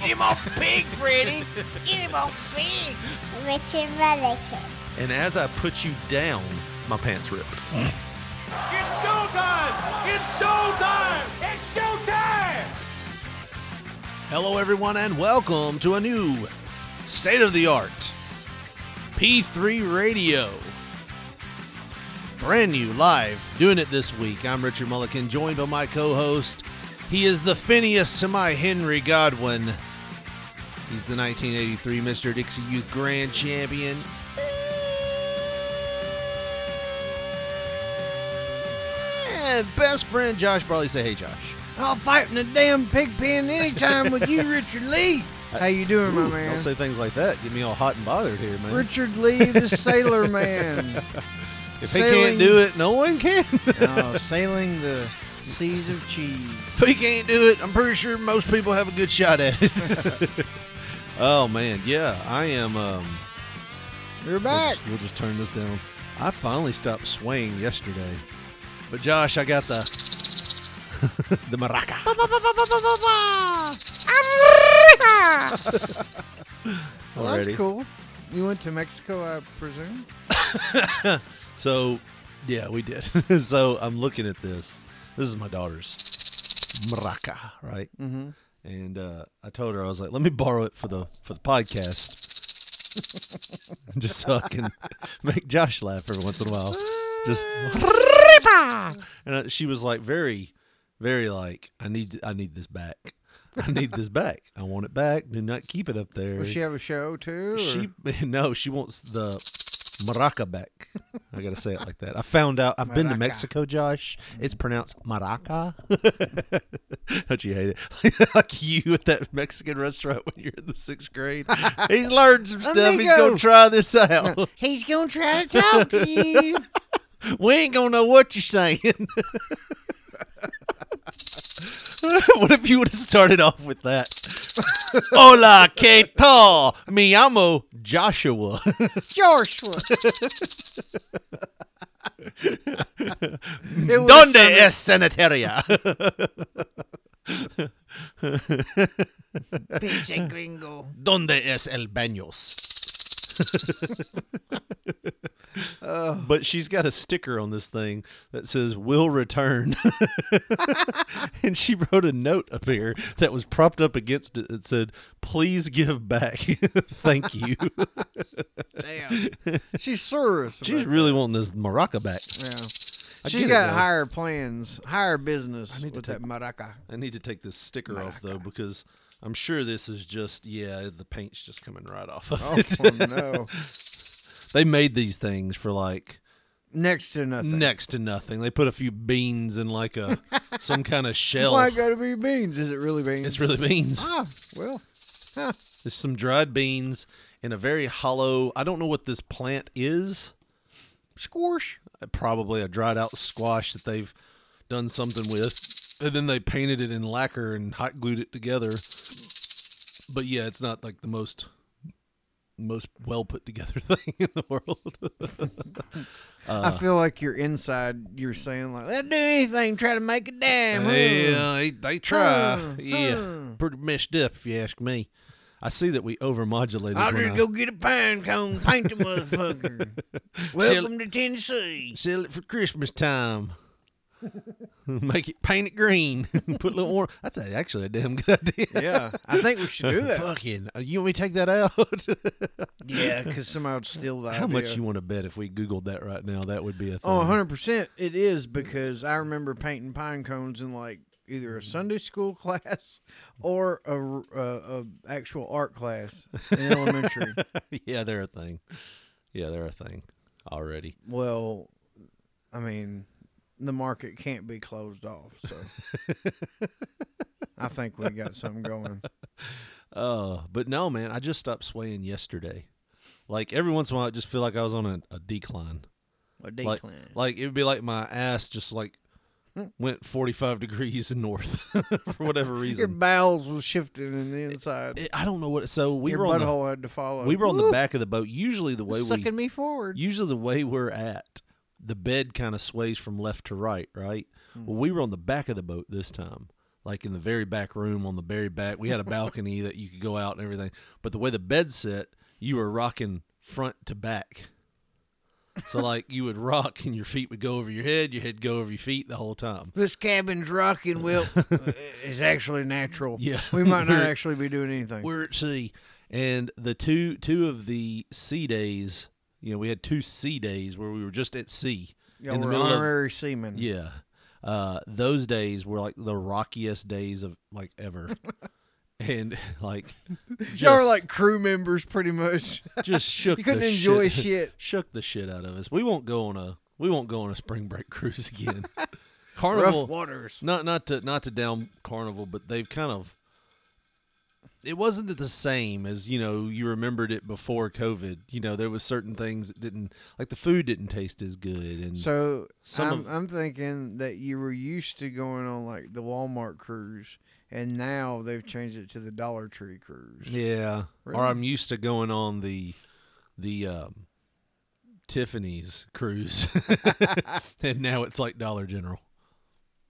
Get him off pig, Freddy. Get him off pig. Richard Mullikin. And as I put you down, my pants ripped. It's showtime! It's showtime! It's showtime! Hello, everyone, and welcome to a new state of the art P3 Radio. Brand new, live, doing it this week. I'm Richard Mullikin, joined by my co host. He is the Phineas to my Henry Godwin. He's the 1983 Mr. Dixie Youth Grand Champion. And best friend Josh Briley. Say, hey, Josh. I'll fight in a damn pig pen anytime with you, Richard Lee. How you doing, my man? Don't say things like that. Get me all hot and bothered here, man. Richard Lee, the sailor man. if he can't do it, no one can. oh, sailing the seas of cheese. if he can't do it, I'm pretty sure most people have a good shot at it. oh man, yeah, I am. Um, You're we'll, back. just, we'll just turn this down. I finally stopped swaying yesterday, but Josh, I got the the maraca. Well, Already. that's cool. You went to Mexico, I presume. So, yeah, we did. so I'm looking at this. This is my daughter's maraca, right? Mm-hmm. And uh, I told her I was like, "Let me borrow it for the for the podcast, just so I can make Josh laugh every once in a while." Just and uh, she was like, very, very like, "I need I need this back. I need this back. I want it back. Do not keep it up there." Does she have a show too? or- She no, she wants the maraca back. I gotta say it like that. I found out. I've been to Mexico, Josh. It's mm. pronounced maraca. Don't you hate it? like you at that Mexican restaurant when you're in the sixth grade. He's learned some stuff. He's gonna try this out. He's gonna try to talk to you. we ain't gonna know what you're saying. what if you would have started off with that? Hola, que tal? Me llamo Joshua. Joshua. ¿Dónde es sanitaria? Pinche gringo. ¿Dónde es el baños? But she's got a sticker on this thing that says "Will return," and she wrote a note up here that was propped up against it that said, "Please give back, thank you." Damn. She's serious. She's really wanting this maraca back. Yeah. I She's it, got though. higher plans, higher business I need to with take- that maraca. I need to take this sticker off though because I'm sure this is just yeah, the paint's just coming right off. Of Oh, it. no. They made these things for like Next to nothing. next to nothing. They put a few beans in like a some kind of shell. Why gotta be beans? Is it really beans? It's really beans. Ah, well. huh. There's some dried beans in a very hollow. I don't know what this plant is. Squash. Probably a dried out squash that they've done something with, and then they painted it in lacquer and hot glued it together. But yeah, it's not like the most most well put together thing in the world. Uh, I feel like you're inside. You're saying like, "They'll do anything, try to make a dam." huh?" Yeah, they, they try. Huh, yeah, huh. pretty messed up if you ask me. I see that we overmodulated. I'll when just I- go get a pine cone, paint the motherfucker. Welcome to Tennessee. Sell it for Christmas time. Make it paint it green. Put a little more. That's a, actually a damn good idea. Yeah, I think we should do that. Fucking, uh, you want me to take that out? Yeah, because somehow it's steal the How idea. much you want to bet if we googled that right now? That would be a thing. Oh, 100% it is because I remember painting pine cones in like either a Sunday school class or a, a, a actual art class in elementary. yeah, they're a thing. Yeah, they're a thing already. well, I mean, the market can't be closed off, so I think we got something going. Uh, but no, man, I just stopped swaying yesterday. Like every once in a while, I just feel like I was on a, a decline. A Like, decline. like it would be like my ass just like went 45 degrees north for whatever reason. Your bowels was shifting in the inside. It- I don't know what. So we Your were on the, butthole had to follow. we were on the back of the boat. Usually the way sucking we sucking me forward. usually the way we're at, the bed kind of sways from left to right, right? Hmm. Well, we were on the back of the boat this time, like in the very back room on the very back. We had a balcony that you could go out and everything. But the way the bed set, you were rocking front to back. So like you would rock and your feet would go over your head, your head go over your feet the whole time. This cabin's rocking, Will. Uh, is actually natural. Yeah. we might not actually be doing anything. We're at sea, and the two two of the sea days, you know, we had two sea days where we were just at sea Yeah, in the we're middle of honorary seamen. Yeah. Uh, those days were like the rockiest days of like ever. and like Y'all are like crew members, pretty much. just shook you couldn't the enjoy shit, shit. shook the shit out of us. We won't go on a we won't go on a spring break cruise again. Carnival Rough waters. not not to not to down Carnival, but they've kind of it wasn't the same as you know you remembered it before COVID. You know there was certain things that didn't like the food didn't taste as good, and So I'm, of- I'm thinking that you were used to going on like the Walmart cruise, and now they've changed it to the Dollar Tree cruise. Yeah. Really? Or I'm used to going on the the um, Tiffany's cruise, and now it's like Dollar General.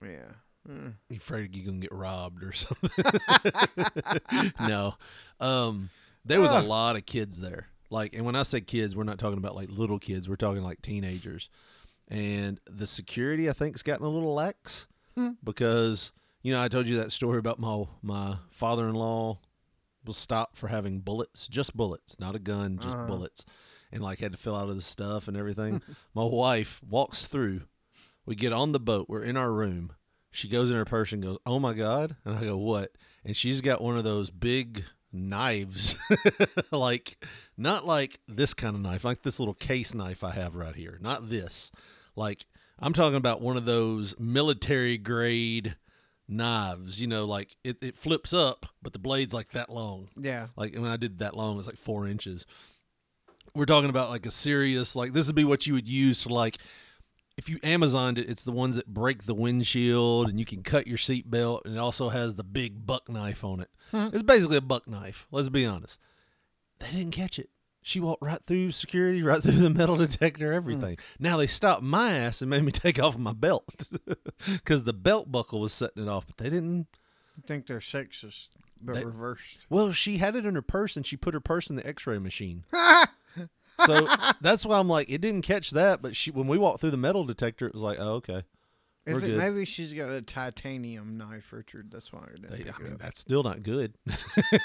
Yeah. Mm. You afraid you're gonna get robbed or something? no. Um, there was a Ah. lot of kids there. Like, and when I say kids, we're not talking about like little kids. We're talking like teenagers. And the security, I think, has gotten a little lax Hmm. because you know I told you that story about my my father-in-law was stopped for having bullets, just bullets, not a gun, just Uh-huh. bullets, and like had to fill out of the stuff and everything. my wife walks through. We get on the boat. We're in our room. She goes in her purse and goes, "Oh my god!" And I go, "What?" And she's got one of those big knives, like not like this kind of knife, like this little case knife I have right here. Not this. Like I'm talking about one of those military grade knives. You know, like it, it flips up, but the blade's like that long. Yeah. Like when I did that long, it's like four inches. We're talking about like a serious, like this would be what you would use to like, if you Amazoned it, it's the ones that break the windshield and you can cut your seatbelt, and it also has the big buck knife on it. It's basically a buck knife. Let's be honest. They didn't catch it. She walked right through security, right through the metal detector, everything. Hmm. Now they stopped my ass and made me take off my belt because the belt buckle was setting it off, but they didn't. I think they're sexist, but They- reversed. Well, she had it in her purse and she put her purse in the X-ray machine. So that's why I'm like, it didn't catch that. But she, when we walked through the metal detector, it was like, oh, okay. If it, maybe she's got a titanium knife, Richard. That's why it didn't They- I mean, up. that's still not good.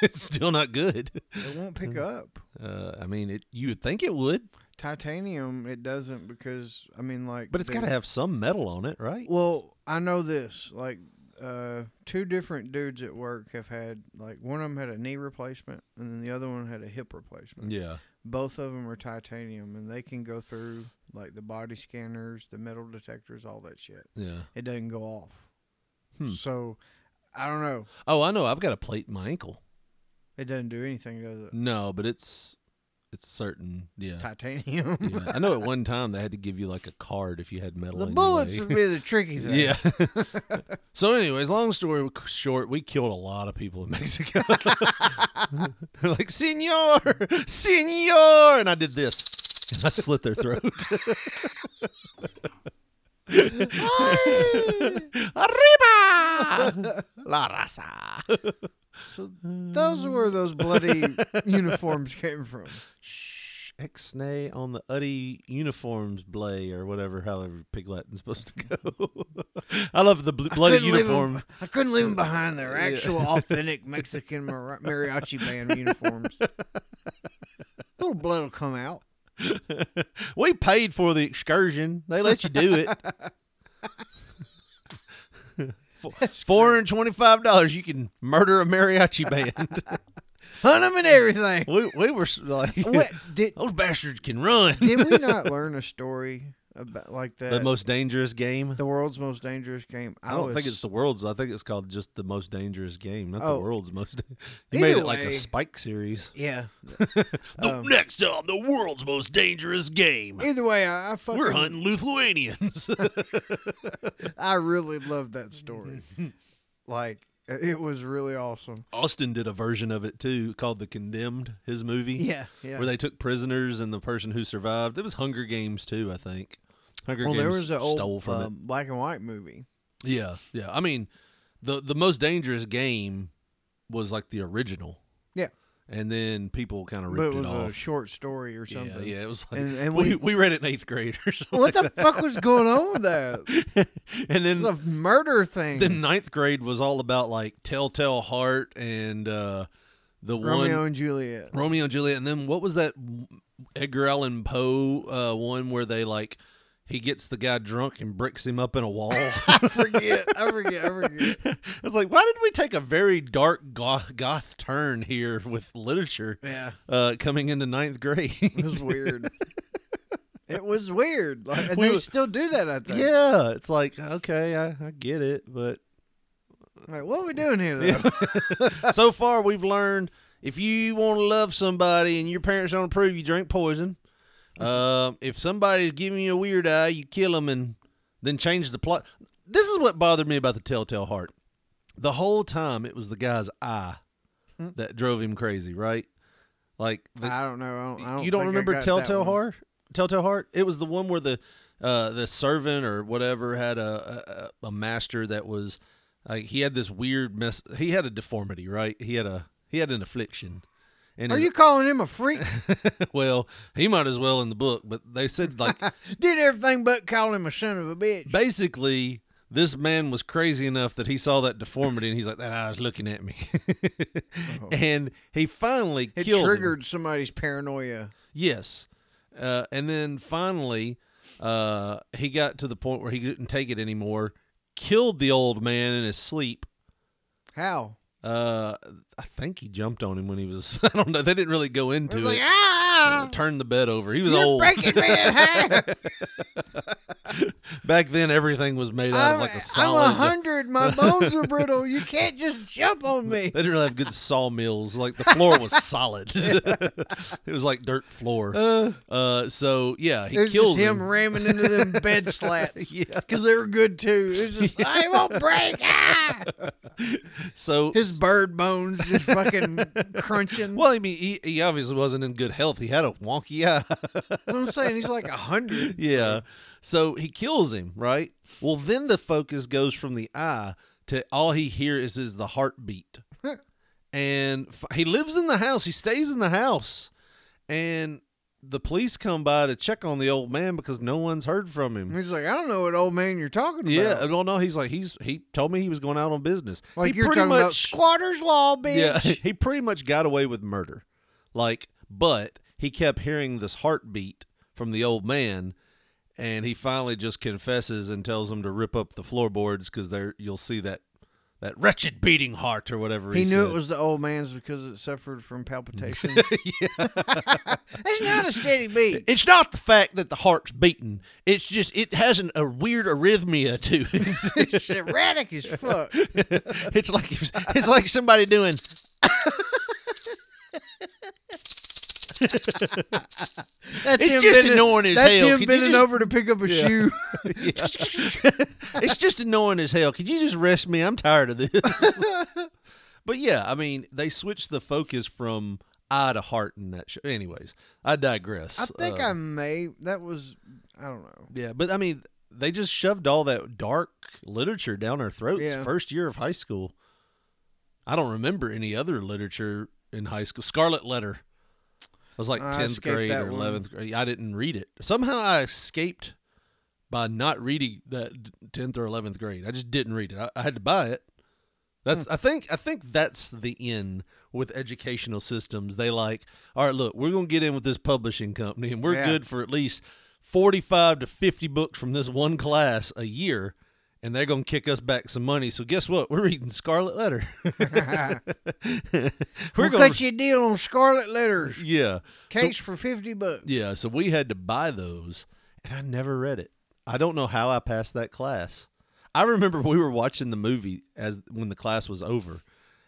it's still not good. It won't pick up. Uh, I mean, it. You would think it would, Titanium, it doesn't because I mean, like, but it's got to have some metal on it, right? Well, I know this. Like, uh, two different dudes at work have had like one of them had a knee replacement, and then the other one had a hip replacement. Yeah. Both of them are titanium, and they can go through like the body scanners, the metal detectors, all that shit. Yeah. It doesn't go off. Hmm. So, I don't know. Oh, I know. I've got a plate in my ankle. It doesn't do anything, does it? No, but it's it's certain. Yeah. Titanium. yeah. I know at one time they had to give you like a card if you had metal. the in your bullets would be the tricky thing. Yeah. so, anyways, long story short, we killed a lot of people in Mexico. like, senor, senor, and I did this, and I slit their throat. Arriba, la raza. So those were those bloody uniforms came from. X-nay on the Uddy uniforms blay or whatever, however Pig Latin's supposed to go. I love the bl- bloody couldn't leave 'em- uniform. I couldn't leave them behind. Their actual authentic Mexican mar- mariachi band uniforms. little blood will come out. we paid for the excursion. They let you do it. Four hundred twenty-five dollars. You can murder a mariachi band. Hunt them and everything. we we were like, What, did those bastards can run. did we not learn a story about like that. the most dangerous game. the world's most dangerous game. I oh, don't think it's the world's. I think it's called just the most dangerous game, not the Oh. world's most. You made it like a. Spike series. Yeah. The um, next time, the world's most dangerous game. Either way, I, I fucking We're hunting Lithuanians. I really love that story. like it was really awesome. Austin did a version of it too, called The Condemned. His movie. Yeah, yeah. Where they took prisoners and the person who survived. It was Hunger Games too, I think. Hunger well, Games there was an old stole from uh, it. black and white movie. Yeah, yeah. I mean, the the most dangerous game was like the original, Yeah. And then people kind of But ripped it was it a short story or something. yeah. It was like And- and we, we- we read it in eighth grade or something. What like the fuck was going on with that? that. and then The murder thing. then ninth grade was all about like Telltale Heart and uh, the Romeo one Romeo and Juliet. Romeo and Juliet, and then what was that Edgar Allan Poe uh, one where they like he gets the guy drunk and bricks him up in a wall. I forget. I forget. I forget. I was like, why did we take a very dark goth, goth turn here with literature? Yeah. Uh, coming into ninth grade. It was weird. it was weird. Like, and We they still do that, I think. yeah, it's like okay, I, I get it, but Like, what are we doing here, though? so far we've learned if you want to love somebody and your parents don't approve, you drink poison. Um, if somebody's giving you a weird eye, you kill them and then change the plot. This is what bothered me about the Telltale Heart. The whole time it was the guy's eye that drove him crazy, right? Like the, I don't know. I don't, I don't you don't remember Telltale. Heart? Telltale Heart? It was the one where the uh, the servant or whatever had a, a a master that was like he had this weird mess. He had a deformity, right? He had a he had an affliction. And Are his- you calling him a freak? well, he might as well in the book, but they said like Did everything but call him a son of a bitch. basically this man was crazy enough that he saw that deformity and he's like that eye's looking at me, and he finally it killed him. triggered somebody's paranoia. Yes. Uh, and then finally, uh, he got to the point where he couldn't take it anymore, killed the old man in his sleep. How? Uh, I think he jumped on him when he was, I don't know. They didn't really go It into was it. like, ah! Turned the bed over. He was You're old. breaking me in half. Back then, everything was made out I'm, of like a I'm solid. a hundred. My bones are brittle. You can't just jump on me. They didn't really have good sawmills. Like the floor was solid. it was like dirt floor. Uh, so yeah, he kills just him, ramming into them bed slats. Yeah. Because they were good too. It was just, I won't break. Ah! So His bird bones just fucking crunching. Well, I mean, he, he obviously wasn't in good health. He had a wonky eye. What I'm saying, he's like a hundred. yeah. So he kills him, right? Well, then the focus goes from the eye to all he hears is the heartbeat. and f- he lives in the house. He stays in the house. And the police come by to check on the old man because no one's heard from him. He's like, I don't know what old man you're talking about. Yeah, well, no, he's like he's he told me he was going out on business. like He you're pretty talking about much- squatters law, bitch. Yeah, he pretty much got away with murder. Like, but he kept hearing this heartbeat from the old man, and he finally just confesses and tells him to rip up the floorboards because there you'll see that that wretched beating heart or whatever. He, He knew said. it was the old man's because it suffered from palpitations. It's not a steady beat. It's not the fact that the heart's beating. It's just it has an, a weird arrhythmia to it. It's erratic as fuck. it's like it's like somebody doing. That's It's him just bending, annoying as that's hell. him Could you bending just- over to pick up a shoe. it's just annoying as hell. Could you just rest me? I'm tired of this. but yeah, I mean, they switched the focus from eye to heart in that show. Anyways, I digress. I think Uh, I may. That was. I don't know. Yeah, but I mean, they just shoved all that dark literature down our throats Yeah. first year of high school. I don't remember any other literature in high school. Scarlet Letter. I was like 10th grade or. 11th grade. I didn't read it. Somehow I escaped by not reading that 10th or 11th grade. I just didn't read it. I, I had to buy it. That's Hmm. I think I think that's the end with educational systems. They like, all right, look, we're going to get in with this publishing company and we're Yeah. good for at least 45 to 50 books from this one class a year and they're going to kick us back some money. So guess what? We're reading Scarlet Letter. we're We'll going cut you a deal on Scarlet Letters. Yeah. So- for fifty bucks. yeah, so we had to buy those and I never read it. I don't know how I passed that class. I remember we were watching the movie as when the class was over,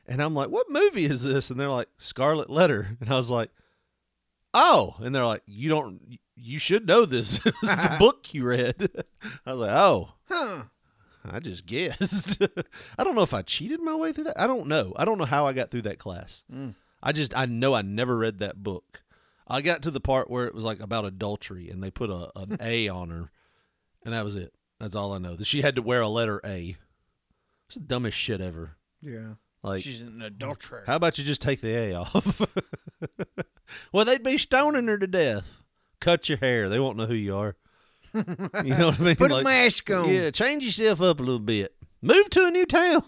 and I'm like, "What movie is this?" And they're like, "Scarlet Letter," and I was like, "Oh," and they're like, "You don't, you should know this. it was the book you read." I was like, "Oh." Huh. I just guessed. I don't know if I cheated my way through that. I don't know. I don't know how I got through that class. Mm. I just I know I never read that book. I got to the part where it was like about adultery and they put a an A on her, and that was it. That's all I know. That she had to wear a letter A. It's the dumbest shit ever. Yeah. Like, She's an adulterer. how about you just take the A off? well, they'd be stoning her to death. Cut your hair. They won't know who you are. You know what I mean? Put a mask on. Yeah, change yourself up a little bit. Move to a new town.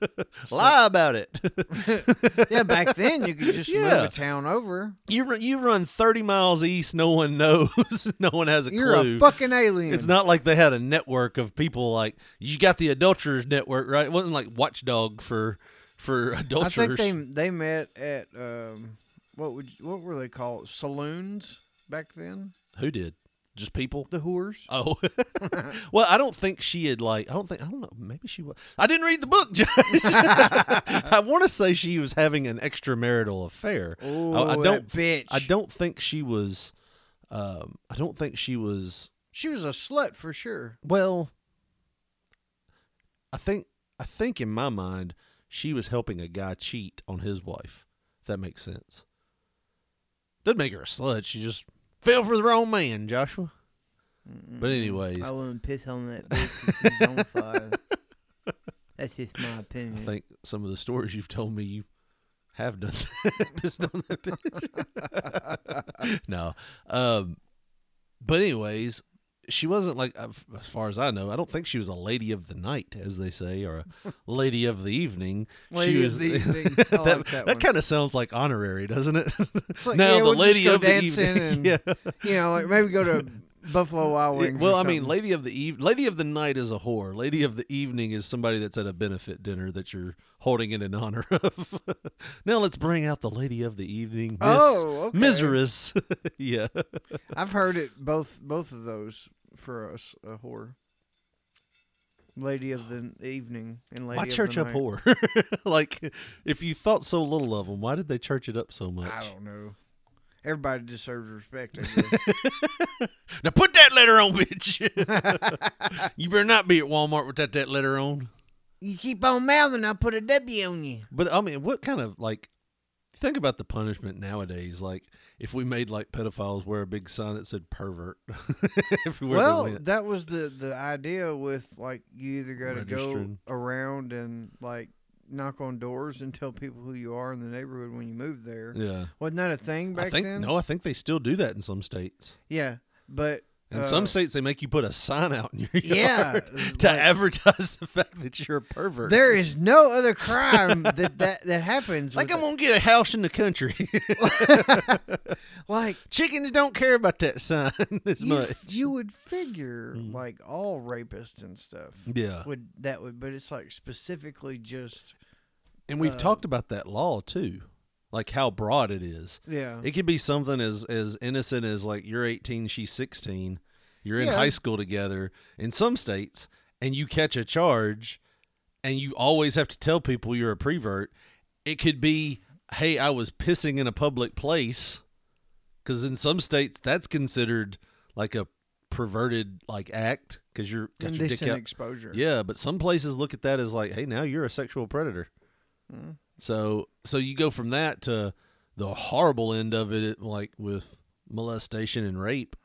Lie about it. yeah, back then you could just Yeah. move a town over. you run, you run thirty miles east. No one knows. no one has a You're clue. a fucking alien. It's not like they had a network of people like you got the adulterers network, right? It wasn't like Watchdog for for I adulterers. think they they met at um, what would you- what were they called? Saloons back then. Who did? Just people. The whores. Oh, well, I don't think she had like. I don't think. I don't know. Maybe she was. I didn't read the book, Judge. I want to say she was having an extramarital affair. Oh, I, I that don't. bitch. I don't think she was. Um, I don't think she was. She was a slut for sure. Well, I think. I think in my mind, she was helping a guy cheat on his wife. If that makes sense. Doesn't make her a slut. She just fell for the wrong man, Joshua. But anyways, I wouldn't piss on that bitch if she's on fire. That's just my opinion. I think some of the stories you've told me you have done that. pissed on that bitch. no. Um, but anyways, she wasn't like, uh, as far as I know, I don't think she was a lady of the night, as they say, or a lady of the evening. Lady she of was, the evening. That that one. kind of sounds like honorary, doesn't it? It's like, now yeah, the we'll lady of the evening. and yeah. you know, like maybe go to Buffalo Wild Wings. well, I mean, lady of the eve, lady of the night is a whore. Lady of the evening is somebody that's at a benefit dinner that you're holding it in honor of. now let's bring out the lady of the evening, Miss Oh, okay. Miserous. yeah, I've heard it both both of those for us a whore. Lady of the evening and lady why of church the up night. whore? like, if you thought so little of them, why did they church it up so much? I don't know. Everybody deserves respect. I guess. Now put that letter on, bitch. you better not be at Walmart without that letter on. you keep on mouthing, I'll put a W on you. But I mean, what kind of like think about the punishment nowadays? Like if we made like pedophiles wear a big sign that said pervert well, that was the the idea with like you either got to go around and like knock on doors and tell people who you are in the neighborhood when you move there. yeah. Wasn't that a thing back I think then? no, I think they still do that in some states. Yeah, but In uh, some states, they make you put a sign out in your yard it's to like- advertise the fact that you're a pervert. there is no other crime that that that happens. like I'm gonna get a house in the country. like Chickens don't care about that sign as you, much. you would figure like all rapists and stuff. Yeah. would that would, but it's like specifically just And we've uh, talked about that law too, like how broad it is. yeah. It could be something as as innocent as like you're 18, she's 16, you're in Yeah. high school together in some states, and you catch a charge, and you always have to tell people you're a prevert. It could be, hey, I was pissing in a public place, because in some states that's considered like a perverted like act because you're got your dick out. exposure. Yeah, but some places look at that as like, hey, now you're a sexual predator. Hmm. So so you go from that to the horrible end of it, like with molestation and rape.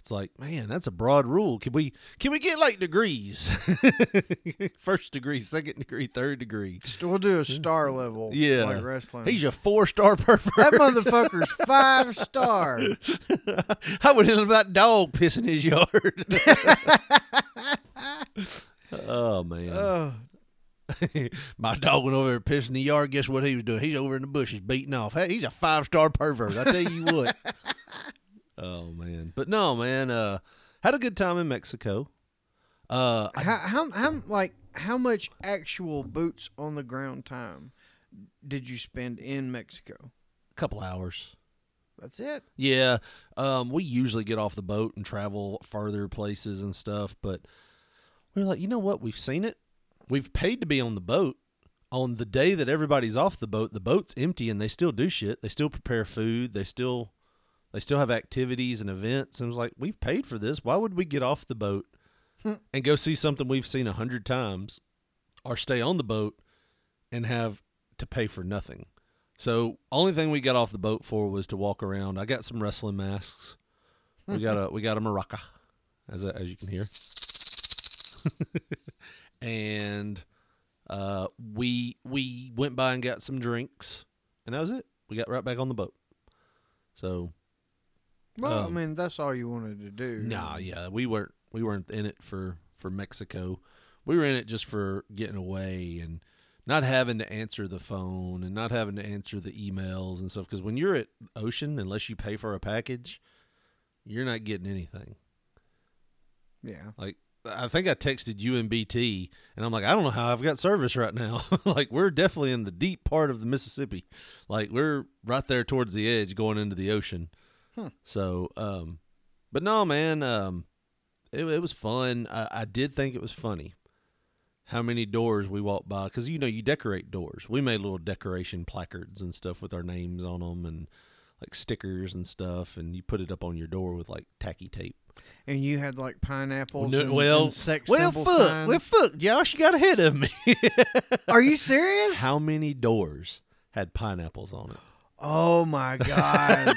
It's like, man, that's a broad rule. Can we can we get like degrees? First degree, second degree, third degree. We'll do a star level. Yeah, like wrestling. He's a four star pervert. that motherfucker's five star. How would it about dog pissing his yard? oh man. Oh, My dog went over there pissing in the yard. Guess what he was doing? He's over in the bushes beating off. Hey, he's a five star pervert. I tell you what. oh man, but no man. Uh, had a good time in Mexico. Uh, I- how, how how like how much actual boots on the ground time did you spend in Mexico? a couple hours. That's it. Yeah, um, we usually get off the boat and travel farther places and stuff, but we're like, you know what? We've seen it. We've paid to be on the boat. On the day that everybody's off the boat, the boat's empty and they still do shit. They still prepare food. They still they still have activities and events. And it was like, we've paid for this. Why would we get off the boat hmm. and go see something we've seen a hundred times, or stay on the boat and have to pay for nothing? So only thing we got off the boat for was to walk around. I got some wrestling masks. We got a we got a maraca, as as you can hear, and uh, we we went by and got some drinks, and that was it. We got right back on the boat. So Well, I Um, mean, that's all you wanted to do. Nah, yeah, we weren't we weren't in it for for Mexico. We were in it just for getting away and not having to answer the phone and not having to answer the emails and stuff. Because when you're at Ocean, unless you pay for a package, you're not getting anything. Yeah. Like I think I texted UMBT and I'm like, I don't know how I've got service right now. like we're definitely in the deep part of the Mississippi. Like we're right there towards the edge going into the ocean. So, um, but no, man, um, it, it was fun. I, I did think it was funny how many doors we walked by because you know you decorate doors. We made little decoration placards and stuff with our names on them and like stickers and stuff, and you put it up on your door with like tacky tape. And you had like pineapples No, and, well, and sex well, symbol fuck, signs. well, fuck, Josh, you got ahead of me. Are you serious? How many doors had pineapples on it? Oh my god!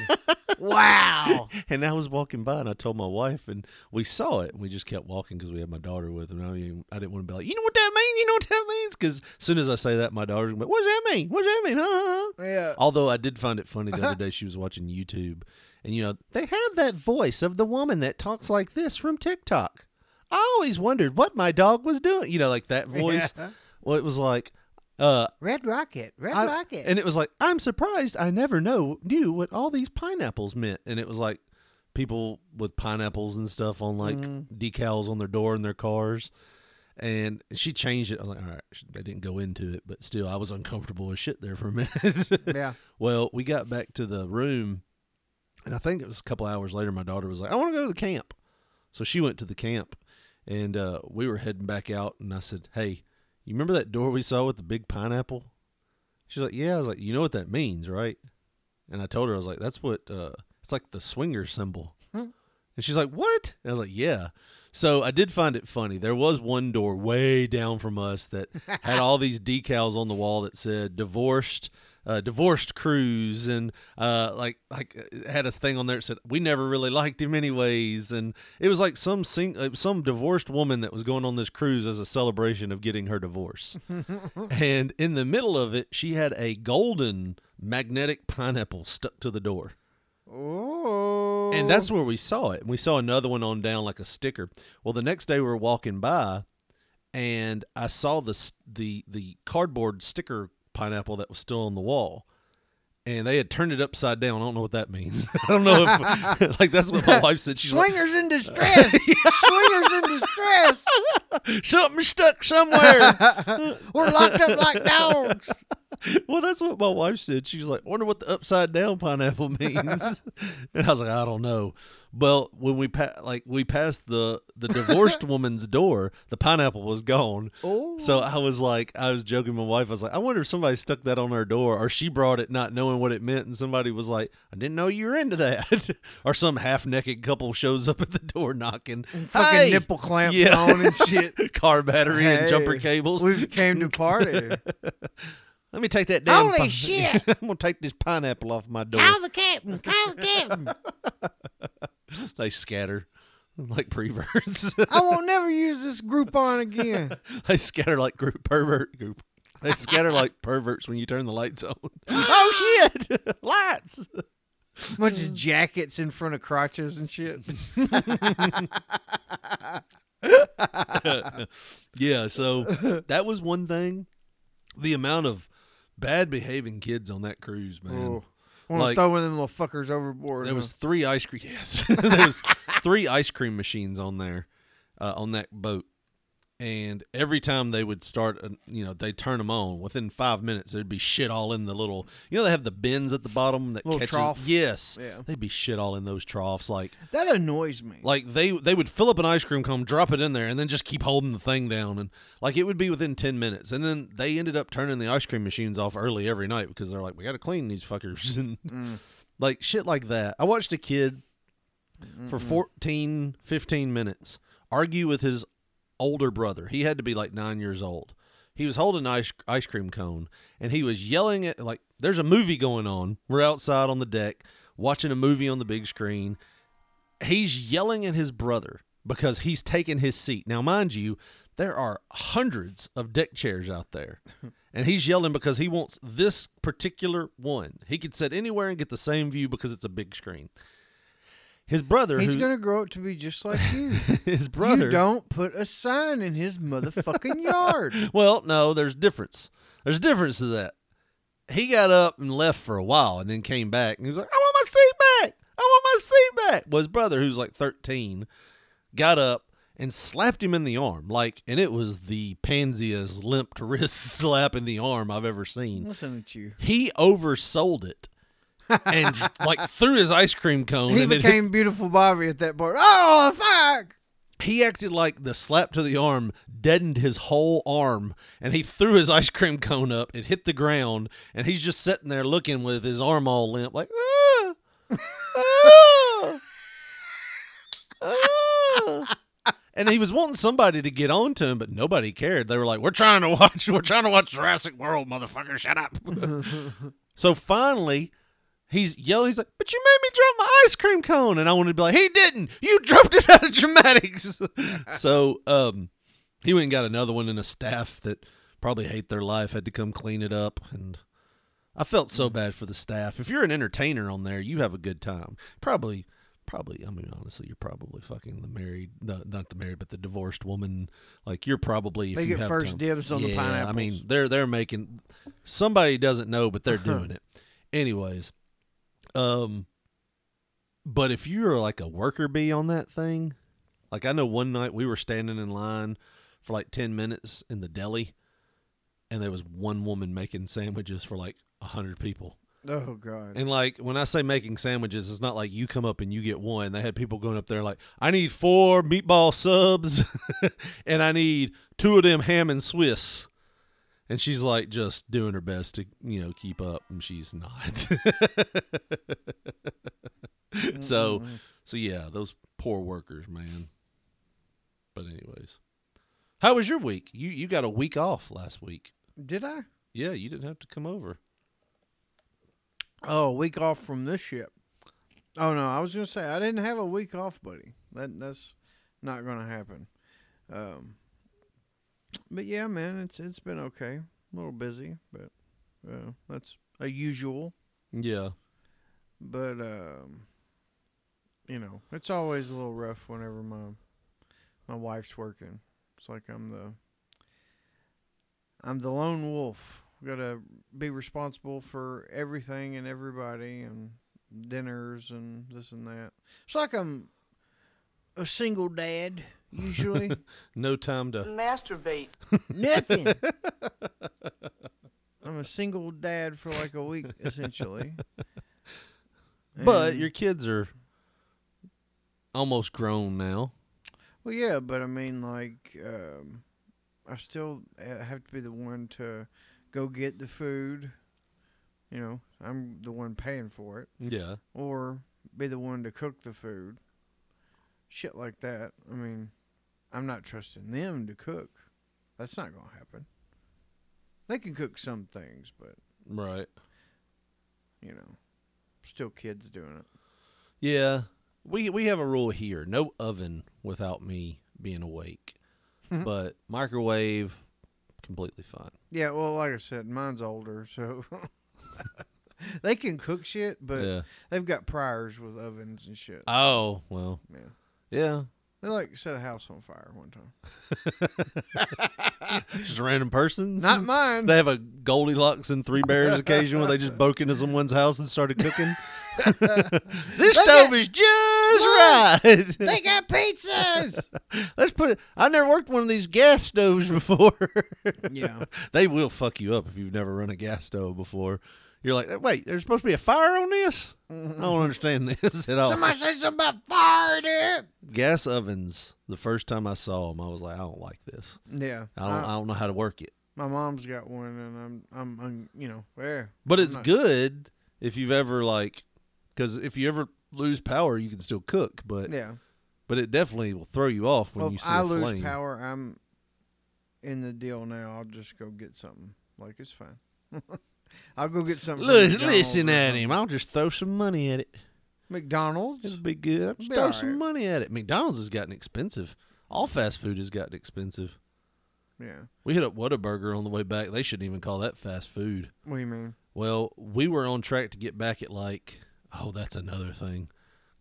wow. And I was walking by, and I told my wife, and we saw it, and we just kept walking because we had my daughter with, and I I didn't want to be like, you know what that means? You know what that means? Because as soon as I say that, my daughter's gonna what does that mean? What does that mean? Huh? Yeah. Although I did find it funny the other day, she was watching YouTube, and you know they have that voice of the woman that talks like this from TikTok. I always wondered what my dog was doing. You know, like that voice. Yeah. Well, it was like, uh, Red Rocket. Red I- Rocket. And it was like, I'm surprised I never know knew what all these pineapples meant. And it was like people with pineapples and stuff on like Mm-hmm. decals on their door in their cars. And she changed it. I was like, all right, they didn't go into it, but still, I was uncomfortable as shit there for a minute. Yeah. Well, we got back to the room, and I think it was a couple hours later. My daughter was like, I want to go to the camp. So she went to the camp, and uh, we were heading back out. And I said, Hey, you remember that door we saw with the big pineapple? She's like, Yeah. I was like, You know what that means, right? And I told her, I was like, That's what, uh, it's like the swinger symbol. And she's like, What? And I was like, Yeah. So I did find it funny. There was one door way down from us that had all these decals on the wall that said divorced. Uh, divorced cruise and uh, like like had a thing on there that said we never really liked him anyways and it was like some sing- uh, some divorced woman that was going on this cruise as a celebration of getting her divorce and in the middle of it she had a golden magnetic pineapple stuck to the door oh. and that's where we saw it. And we saw another one on down like a sticker. Well, the next day we were walking by, and I saw the the the cardboard sticker pineapple that was still on the wall, and they had turned it upside down. I don't know what that means. I don't know if like that's what my wife said. She's like, Swingers in distress. Swingers in distress. something stuck somewhere. We're locked up like dogs. well, that's what my wife said. She was like, "Wonder what the upside down pineapple means." and I was like, "I don't know." Well, when we pa- like we passed the the divorced woman's door, the pineapple was gone. Oh. So I was like, I was joking with my wife. I was like, I wonder if somebody stuck that on her door, or she brought it not knowing what it meant, and somebody was like, I didn't know you were into that, or some half naked couple shows up at the door knocking, Fucking "Hey!" nipple clamps Yeah. on and shit. car battery and jumper cables. We came to party. Let me take that damn. Holy pi- shit. I'm gonna take this pineapple off my door. Call the captain. Call the captain. They scatter like perverts. I won't never use this Groupon again. they scatter like group pervert group. They scatter like perverts when you turn the lights on. oh shit! lights. Bunch of jackets in front of crotches and shit. Yeah, so that was one thing. The amount of bad behaving kids on that cruise, man. Oh. Want to Like- throw one of them little fuckers overboard. There huh? was three ice cream. Yes, there was three ice cream machines on there, uh, on that boat, and every time they would start, uh, you know, they turn them on. Within five minutes, there'd be shit all in the little. You know, they have the bins at the bottom that Little catches. trough? Yes, Yeah. they'd be shit all in those troughs. Like, That annoys me. like they they would fill up an ice cream cone, drop it in there, and then just keep holding the thing down, and like it would be within ten minutes. And then they ended up turning the ice cream machines off early every night because they're like, we got to clean these fuckers, and like shit like that. I watched a kid for 14, 15 minutes argue with his older brother. He had to be like nine years old. He was holding an ice ice cream cone and he was yelling at like there's a movie going on. We're outside on the deck watching a movie on the big screen. He's yelling at his brother because he's taking his seat. Now, mind you, there are hundreds of deck chairs out there. And he's yelling because he wants this particular one. He could sit anywhere and get the same view because it's a big screen. His brother, He's who- gonna grow up to be just like you. his brother, You don't put a sign in his motherfucking yard. Well, no, there's difference. There's difference to that. He got up and left for a while and then came back and he was like, I want my seat back. I want my seat back. Well, his brother, who's like 13, got up and slapped him in the arm. Like, and it was the pansiest limp wrist slap in the arm I've ever seen. Listen at you. He oversold it and like threw his ice cream cone. He and it hit- became beautiful Bobby at that point. Oh fuck! he acted like the slap to the arm deadened his whole arm and he threw his ice cream cone up it hit the ground and he's just sitting there looking with his arm all limp like ah, ah, ah." and he was wanting somebody to get on to him but nobody cared they were like we're trying to watch we're trying to watch jurassic world motherfucker shut up so finally He's yelling. He's like, "But you made me drop my ice cream cone," and I wanted to be like, "He didn't. You dropped it out of dramatics." so, um, he went and got another one, and a staff that probably hate their life had to come clean it up. And I felt so bad for the staff. If you're an entertainer on there, you have a good time. Probably, probably. I mean, honestly, you're probably fucking the married, the, not the married, but the divorced woman. Like you're probably if They you get have first time- dibs on the Yeah, I mean, they're they're making somebody doesn't know, but they're doing it. Anyways, um, but if you're like a worker bee on that thing, like I know one night we were standing in line for like ten minutes in the deli, and there was one woman making sandwiches for like a hundred people. Oh god. And like when I say making sandwiches, it's not like you come up and you get one. They had people going up there like, I need four meatball subs and I need two of them ham and Swiss. And she's like just doing her best to, you know, keep up and she's not. so so yeah, those poor workers, man. But anyways. How was your week? You you got a week off last week. Did I? Yeah, you didn't have to come over. Oh, a week off from this ship. Oh no, I was gonna say I didn't have a week off, buddy. That that's not gonna happen. Um, but yeah, man, it's it's been okay. A little busy, but uh, that's a usual. Yeah. But um, you know, it's always a little rough whenever my my wife's working. It's like I'm the I'm the lone wolf. Got to be responsible for everything and everybody and dinners and this and that. It's like I'm a single dad usually. No time to Masturbate. Nothing. I'm a single dad for like a week essentially. But And- your kids are almost grown now. Well, yeah, but I mean, like, um, I still uh, have to be the one to go get the food. You know, I'm the one paying for it, Yeah. or be the one to cook the food. Shit like that. I mean, I'm not trusting them to cook. That's not going to happen. They can cook some things, but, Right. you know, still kids doing it. Yeah. We we have a rule here. No oven without me being awake. but microwave completely fine. Yeah, well, like I said, mine's older, so they can cook shit, but Yeah. they've got priors with ovens and shit. Oh, well. Yeah. Yeah. They like set a house on fire one time. Just random persons. Not mine. They have a Goldilocks and Three Bears occasion where they just broke into someone's house and started cooking. this stove is just right. They got pizzas. Let's put it. I never worked one of these gas stoves before. Yeah. they will fuck you up if you've never run a gas stove before. You're like, wait, there's supposed to be a fire on this? I don't understand this at all. Somebody say something about fire there. gas ovens. The first time I saw them, I was like, I don't like this. Yeah. I don't. Uh, I don't know how to work it. my mom's got one, and I'm, I'm, I'm you know, where. But I'm it's not- good if you've ever like, because if you ever lose power, you can still cook. But Yeah. but it definitely will throw you off when Well, you if see I a lose flame. power, I'm in the deal now. I'll just go get something. Like it's fine. I'll go get something. from Listen, at him. I'll just throw some money at it. McDonald's. It'll be good. I'll Be throw some right. money at it. McDonald's has gotten expensive. All fast food has gotten expensive. Yeah. We hit up Whataburger on the way back. They shouldn't even call that fast food. What do you mean? Well, we were on track to get back at like, oh, that's another thing.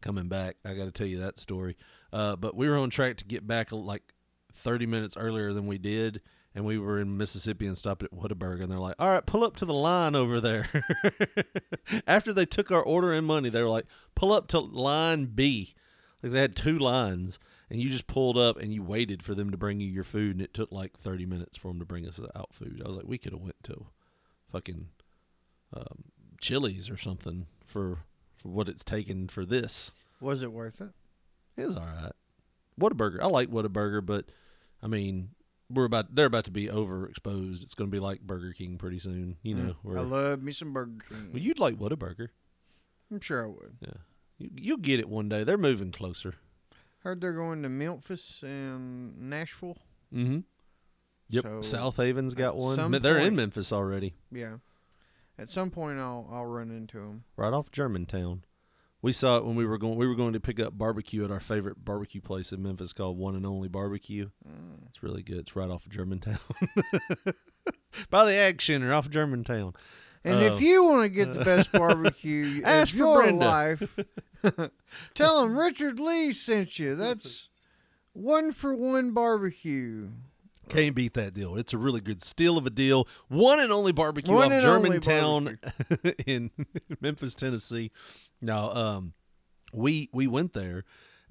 Coming back, I got to tell you that story. Uh, but we were on track to get back like 30 minutes earlier than we did, and we were in Mississippi and stopped at Whataburger, and they're like, "All right, pull up to the line over there." After they took our order and money, they were like, "Pull up to line B." Like they had two lines, and you just pulled up and you waited for them to bring you your food, and it took like 30 minutes for them to bring us out food. I was like, we could have went to fucking um, Chili's or something for for what it's taken for this. Was it worth it? It was all right. Whataburger, I like Whataburger, but I mean, we're about they're about to be overexposed. It's going to be like Burger King pretty soon. You know, where, I love me some Burger King. well, you'd like what a burger. I'm sure I would. Yeah, you, you'll get it one day. They're moving closer. Heard they're going to Memphis and Nashville. Mm-hmm. Yep. So, Southaven's got one. They're in Memphis already, Yeah. At some point, I'll I'll run into them. right off Germantown. We saw it when we were going. We were going to pick up barbecue at our favorite barbecue place in Memphis called One and Only Barbecue. Mm. It's really good. It's right off of Germantown, by the Ag Center off Germantown. And Oh. if you want to get the best barbecue Ask of for your Brenda. life, tell them Richard Lee sent you. That's one for one barbecue. Can't beat that deal. It's a really good steal of a deal. One and only barbecue One off Germantown in Memphis, Tennessee. Now, um, we we went there,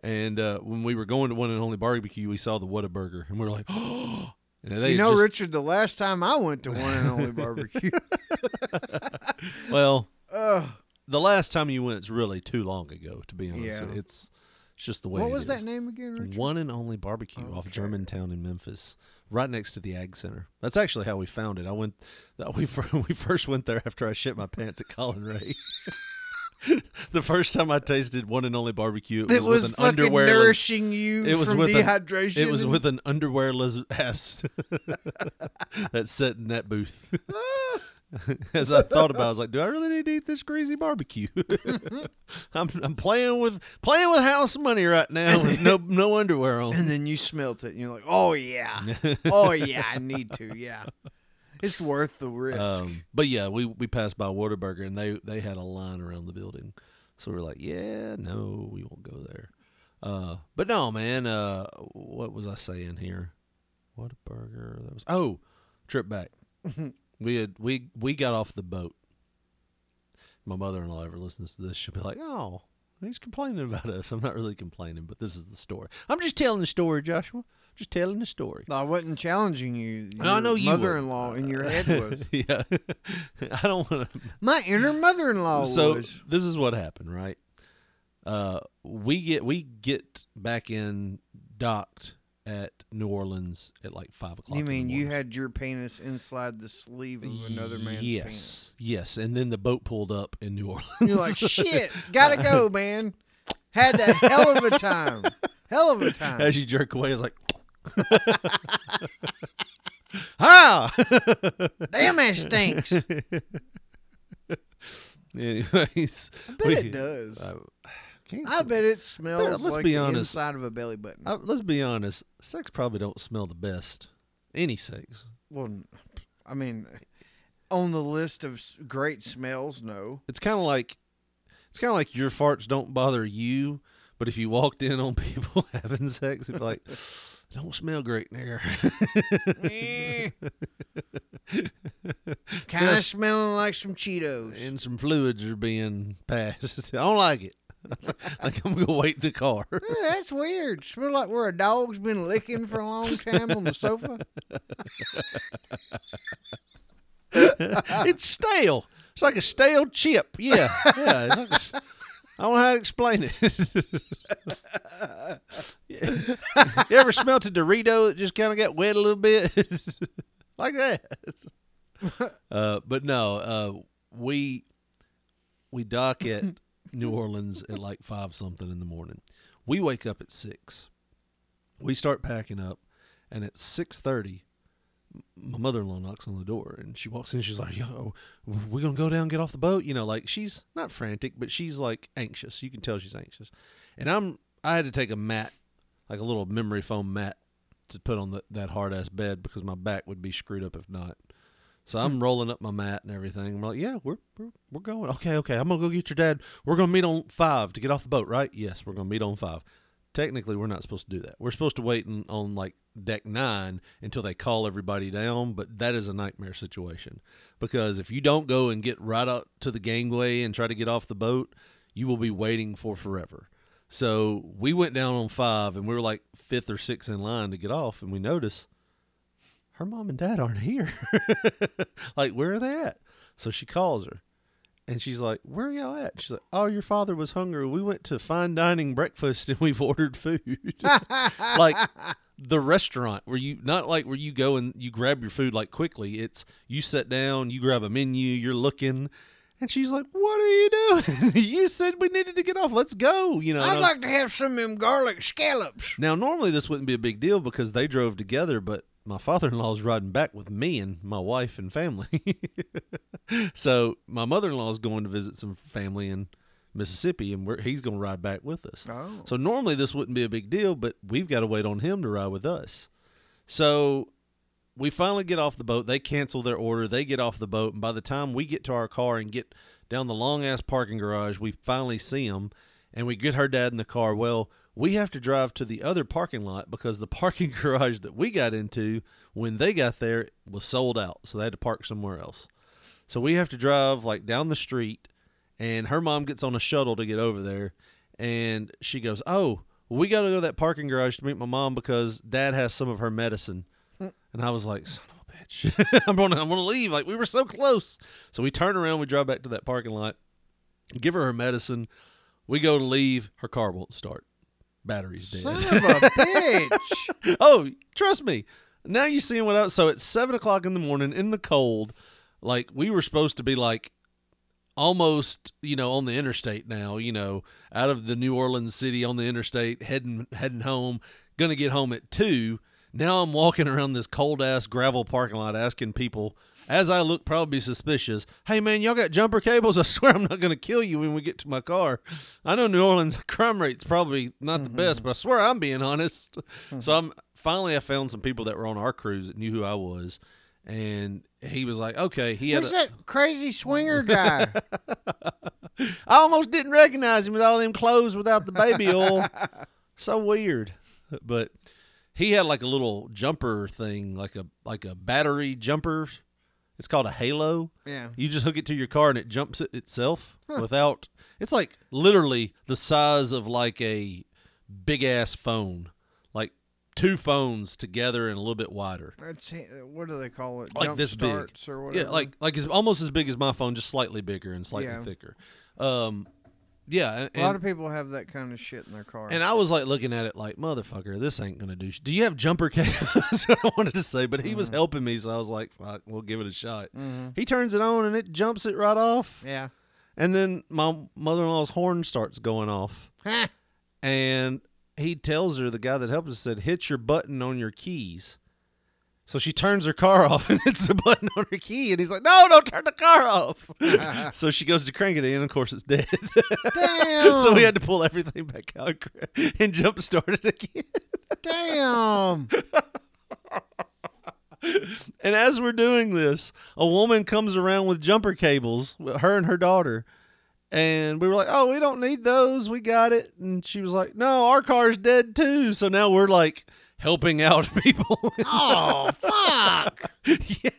and uh, when we were going to one and only barbecue, we saw the Whataburger, and we were like, oh. They you know, just- Richard, the last time I went to one and only barbecue, Well, Ugh. the last time you went is really too long ago. To be honest, Yeah. it's it's just the way. what was that name again, Richard? One and only barbecue off Germantown in Memphis, right next to the Ag Center. That's actually how we found it. I went, that we we first went there after I shit my pants at Colin Ray. the first time I tasted one and only barbecue, it was, It was with an fucking underwear. nourishing you it was from with an- dehydration. it was and- with an underwearless ass that sat in that booth. As I thought about, it, I was like, "Do I really need to eat this greasy barbecue?" I'm I'm playing with playing with house money right now, with no no underwear on. and then you smelt it, and you're like, "Oh yeah, oh yeah, I need to, yeah, it's worth the risk." Um, but yeah, we we passed by Whataburger and they they had a line around the building, so we're like, yeah, no, we won't go there. Uh, but no, man. Uh, what was I saying here? Whataburger. That was oh, trip back. we had we we got off the boat. My mother-in-law ever listens to this, she'll be like, oh. He's complaining about us. I'm not really complaining, but this is the story. I'm just telling the story, Joshua. Just telling the story. I wasn't challenging you. No, I know you were. Mother-in-law in your head was. yeah. I don't want to. My inner mother-in-law so was. this is what happened, right? Uh, we get we get back in docked at New Orleans at like five o'clock. You mean you had your penis inside the sleeve of another man's yes, penis? yes, and then the boat pulled up in New Orleans. You're like, shit, gotta go, man. Had that hell of a time. Hell of a time. As you jerk away, it's like, ah. Damn, that stinks. Anyways, I bet it does. I, can't I bet it smells let's like be the honest. inside of a belly button. Uh, let's be honest. Sex probably don't smell the best. Any sex. well, I mean, on the list of great smells, no. It's kind of like it's kind of like your farts don't bother you, but if you walked in on people having sex, it'd be like, don't smell great in here. Kind of smelling like some Cheetos. and some fluids are being passed. I don't like it. like I'm gonna wait in the car. Yeah, that's weird. Smell like where a dog's been licking for a long time on the sofa. it's stale. It's like a stale chip. Yeah, yeah. It's like a I don't know how to explain it. You ever smelt a Dorito that just kind of got wet a little bit, like that? Uh, but no, uh, we we dock at New Orleans at like five something in the morning. We wake up at six. We start packing up, and at six thirty, my mother-in-law knocks on the door and she walks in. She's like yo we're gonna go down and get off the boat? You know like she's not frantic but she's like anxious. You can tell she's anxious. And i'm i had to take a mat like a little memory foam mat to put on the, that hard ass bed because my back would be screwed up if not so i'm rolling up my mat and everything. I'm like yeah we're, we're we're going. Okay okay i'm gonna go get your dad. We're gonna meet on five to get off the boat right? Yes we're gonna meet on five. Technically we're not supposed to do that. We're supposed to wait in, on like deck nine until they call everybody down, but that is a nightmare situation. Because if you don't go and get right up to the gangway and try to get off the boat, you will be waiting for forever. So we went down on five and we were like fifth or sixth in line to get off, and we noticed her mom and dad aren't here. like, where are they at? So she calls her. And she's like, "Where are y'all at?" She's like, "Oh, your father was hungry. We went to fine dining breakfast and we've ordered food, like the restaurant where you not like where you go and you grab your food like quickly. It's you sit down, you grab a menu, you're looking." And she's like, "What are you doing? you said we needed to get off. Let's go." You know. I'd like to have some of them garlic scallops. now, normally this wouldn't be a big deal because they drove together, but my father-in-law is riding back with me and my wife and family. so my mother-in-law is going to visit some family in Mississippi, and we're, he's going to ride back with us. Oh. So normally this wouldn't be a big deal, but we've got to wait on him to ride with us. So we finally get off the boat. They cancel their order. They get off the boat, and by the time we get to our car and get down the long ass parking garage, we finally see him, and we get her dad in the car. Well, we have to drive to the other parking lot because the parking garage that we got into when they got there was sold out, so they had to park somewhere else. So we have to drive like down the street, and her mom gets on a shuttle to get over there, and she goes, "Oh, we got to go to that parking garage to meet my mom because Dad has some of her medicine." And I was like, "Son of a bitch, I'm gonna, I'm gonna leave." Like we were so close, so we turn around, we drive back to that parking lot, give her her medicine. We go to leave, her car won't start. Battery's dead. Son of a bitch. oh, trust me. Now you seeing what I so it's seven o'clock in the morning in the cold. Like we were supposed to be like almost, you know, on the interstate now, you know, out of the New Orleans city on the interstate, heading heading home, gonna get home at two. Now I'm walking around this cold ass gravel parking lot asking people, as I look probably suspicious, hey man, y'all got jumper cables? I swear I'm not gonna kill you when we get to my car. I know New Orleans crime rate's probably not the best, mm-hmm. but I swear I'm being honest. Mm-hmm. So I'm finally I found some people that were on our cruise that knew who I was. And he was like, okay, he had a, that crazy swinger guy? I almost didn't recognize him with all them clothes without the baby oil. so weird. But he had like a little jumper thing, like a like a battery jumper. It's called a halo. Yeah. You just hook it to your car and it jumps it itself without it's like literally the size of like a big ass phone. Like two phones together and a little bit wider. That's what do they call it? Like Jump this big. or whatever. Yeah, like like it's almost as big as my phone, just slightly bigger and slightly Yeah. thicker. Um yeah, and, a lot of people have that kind of shit in their car. and I was like looking at it like, motherfucker, this ain't gonna do. Sh-. Do you have jumper cables? I wanted to say, but he Mm-hmm. was helping me, so I was like, fuck, we'll give it a shot. He turns it on and it jumps it right off, yeah. and then my mother-in-law's horn starts going off, and he tells her the guy that helped us said, hit your button on your keys. So she turns her car off and hits the button on her key, and he's like, "No, don't turn the car off." so she goes to crank it in, and of course it's dead. Damn. so we had to pull everything back out and jump start it again. Damn. And as we're doing this, a woman comes around with jumper cables, her and her daughter. And we were like, oh, we don't need those. We got it. And she was like, no, our car's dead too. So now we're like helping out people. Oh fuck! yeah.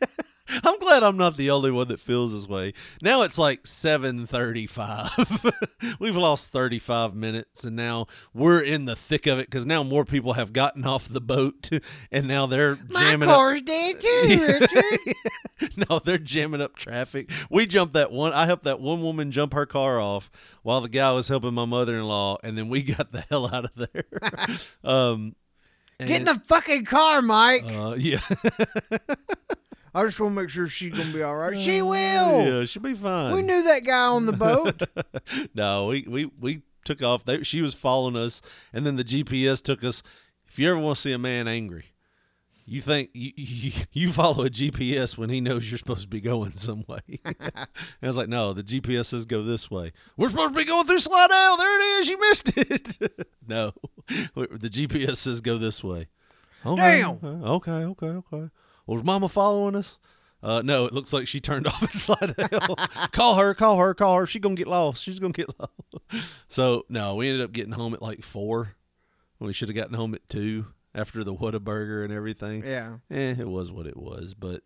I'm glad I'm not the only one that feels this way. Now it's like 7:35. We've lost 35 minutes and now we're in the thick of it cuz now more people have gotten off the boat and now they're My jamming car's dead too, Richard. up No, they're jamming up traffic. We jumped that one I helped that one woman jump her car off while the guy was helping my mother-in-law and then we got the hell out of there. um Get in the fucking car, Mike. uh, yeah. I just want to make sure she's gonna be all right. She will. Yeah, she'll be fine. We knew that guy on the boat. no, we, we, we took off. They, she was following us, and then the GPS took us. If you ever want to see a man angry, you think you, you, you follow a GPS when he knows you're supposed to be going some way. I was like, no, the GPS says go this way. We're supposed to be going through Slidell. There it is. You missed it. no, the GPS says go this way. Okay. Damn. Okay. Okay. Okay. Was Mama following us? Uh, no, it looks like she turned off at Slidell. call her, call her, call her. She's gonna get lost. She's gonna get lost. so no, we ended up getting home at like four. When we should have gotten home at two after the Whataburger and everything. Yeah. Eh, it was what it was. But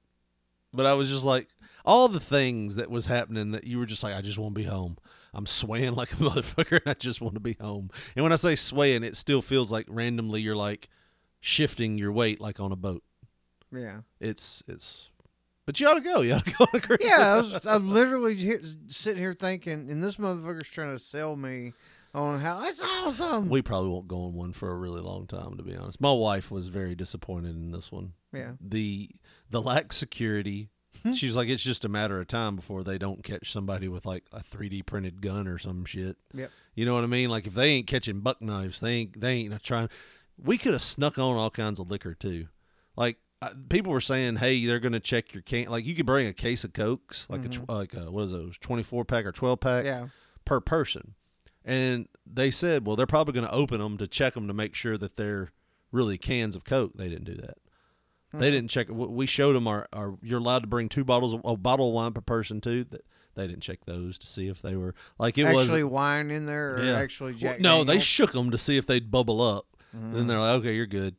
but I was just like all the things that was happening that you were just like, I just want to be home. I'm swaying like a motherfucker and I just want to be home. And when I say swaying, it still feels like randomly you're like shifting your weight like on a boat. Yeah. It's it's but you ought to go. You ought to go on a cruise. Yeah, I was, I'm literally here, sitting here thinking, and this motherfucker's trying to sell me on how that's awesome. we probably won't go on one for a really long time, to be honest. My wife was very disappointed in this one. Yeah. The the lack security. Hmm. She's like, it's just a matter of time before they don't catch somebody with like a 3D printed gun or some shit. Yep. You know what I mean? Like if they ain't catching buck knives, they ain't they ain't trying. We could have snuck on all kinds of liquor too. Like I- people were saying, hey, they're gonna check your can. Like you could bring a case of cokes, like a tw- like a, what is those twenty four pack or twelve pack, Yeah. per person. And they said, well, they're probably going to open them to check them to make sure that they're really cans of Coke. They didn't do that. They hmm. didn't check. We showed them our, our you're allowed to bring two bottles of a bottle of wine per person too. That they didn't check those to see if they were like it was actually wine in there, or yeah. actually Well, Jack. no, they shook them to see if they'd bubble up. Then hmm. they're like, okay, you're good.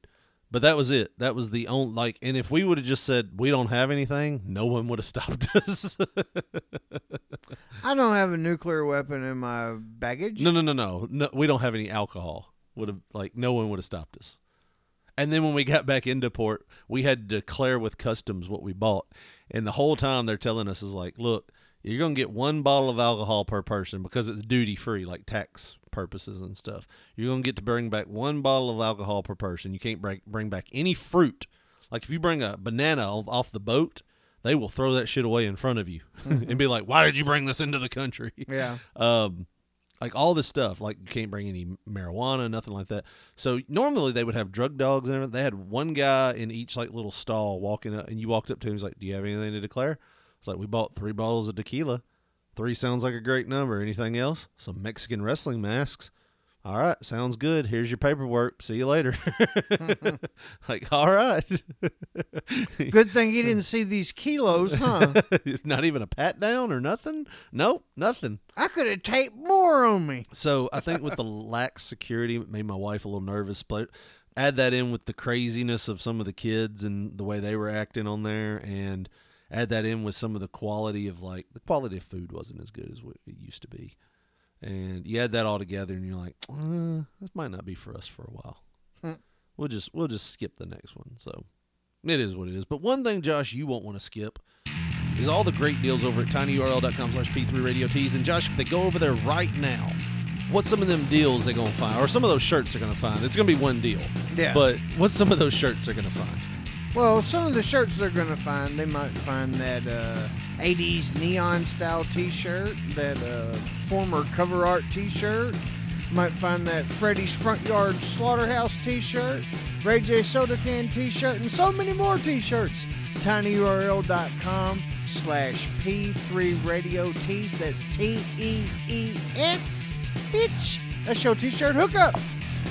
But that was it. That was the only like. And if we would have just said we don't have anything, no one would have stopped us. I don't have a nuclear weapon in my baggage. No, no, no, no, no. We don't have any alcohol. Would have like no one would have stopped us. And then when we got back into port, we had to declare with customs what we bought. And the whole time they're telling us is like, look, you're gonna get one bottle of alcohol per person because it's duty free, like tax purposes and stuff. You're gonna get to bring back one bottle of alcohol per person. You can't bring bring back any fruit. Like if you bring a banana off the boat, they will throw that shit away in front of you and be like, "Why did you bring this into the country?" Yeah. um, like all this stuff. Like you can't bring any marijuana, nothing like that. So normally they would have drug dogs and everything. They had one guy in each like little stall walking up, and you walked up to him. He's like, "Do you have anything to declare?" It's like we bought three bottles of tequila. Three sounds like a great number. Anything else? Some Mexican wrestling masks. All right, sounds good. Here's your paperwork. See you later. like, all right. Good thing you didn't see these kilos, huh? Not even a pat down or nothing. Nope, nothing. I could have taped more on me. So I think with the lax security, it made my wife a little nervous. But add that in with the craziness of some of the kids and the way they were acting on there, and add that in with some of the quality of like the quality of food wasn't as good as what it used to be. And you add that all together, and you're like, uh, this might not be for us for a while. Hmm. We'll just we'll just skip the next one. So it is what it is. But one thing, Josh, you won't want to skip is all the great deals over at tinyurl.com slash p3 radio tees. And Josh, if they go over there right now, what's some of them deals they're going to find? Or some of those shirts they're going to find? It's going to be one deal. Yeah. But what's some of those shirts they're going to find? Well, some of the shirts they're gonna find, they might find that uh, '80s neon style T-shirt, that uh, former cover art T-shirt. Might find that Freddy's Front Yard Slaughterhouse T-shirt, Ray J Soda Can T-shirt, and so many more T-shirts. tinyurl.com slash P3 Radio Tees. That's T E E S. Bitch. That's your T-shirt hookup.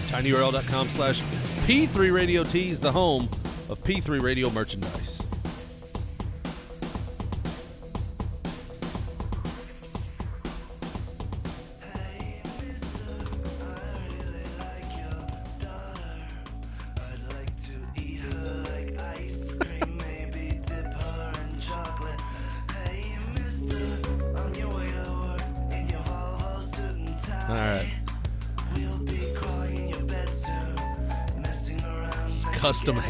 tinyurl.com slash p3 radio tees, the home of p3 radio merchandise.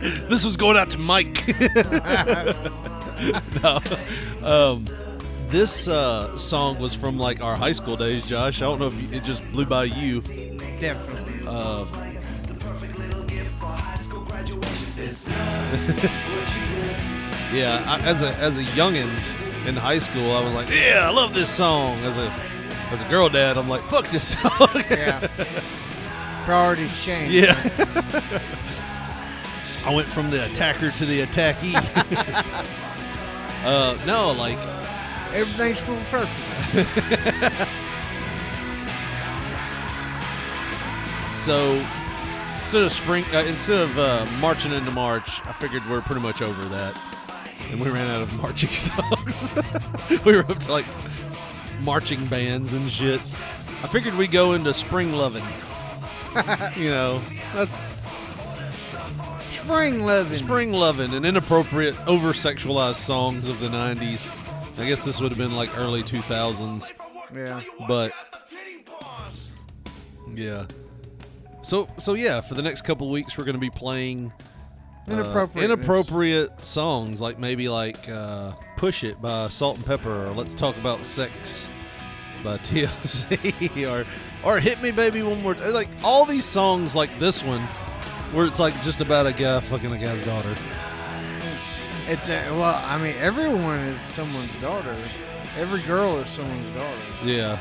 this was going out to Mike. no, um, this uh, song was from like our high school days, Josh. I don't know if it just blew by you. Definitely. Uh, yeah, I, as a as a youngin in high school, I was like, yeah, I love this song. As a as a girl dad, I'm like, fuck this song. Yeah. Priorities change. Yeah. I went from the attacker to the attackee. uh, no, like Everything's full circle. so. Instead of spring, uh, instead of uh, marching into March, I figured we're pretty much over that, and we ran out of marching songs. we were up to like marching bands and shit. I figured we'd go into spring loving. you know, that's Spring loving. spring loving and inappropriate, over sexualized songs of the '90s. I guess this would have been like early 2000s, Yeah. but yeah. So so yeah, for the next couple weeks, we're going to be playing uh, Inappropriate. inappropriate songs, like maybe like uh, "Push It" by Salt-N-Pepa, or "Let's Talk About Sex" by TLC, or or "Hit Me, Baby, One More." Time. Like all these songs, like this one, where it's like just about a guy fucking a guy's daughter. It's a, well, I mean, everyone is someone's daughter. Every girl is someone's daughter. Yeah,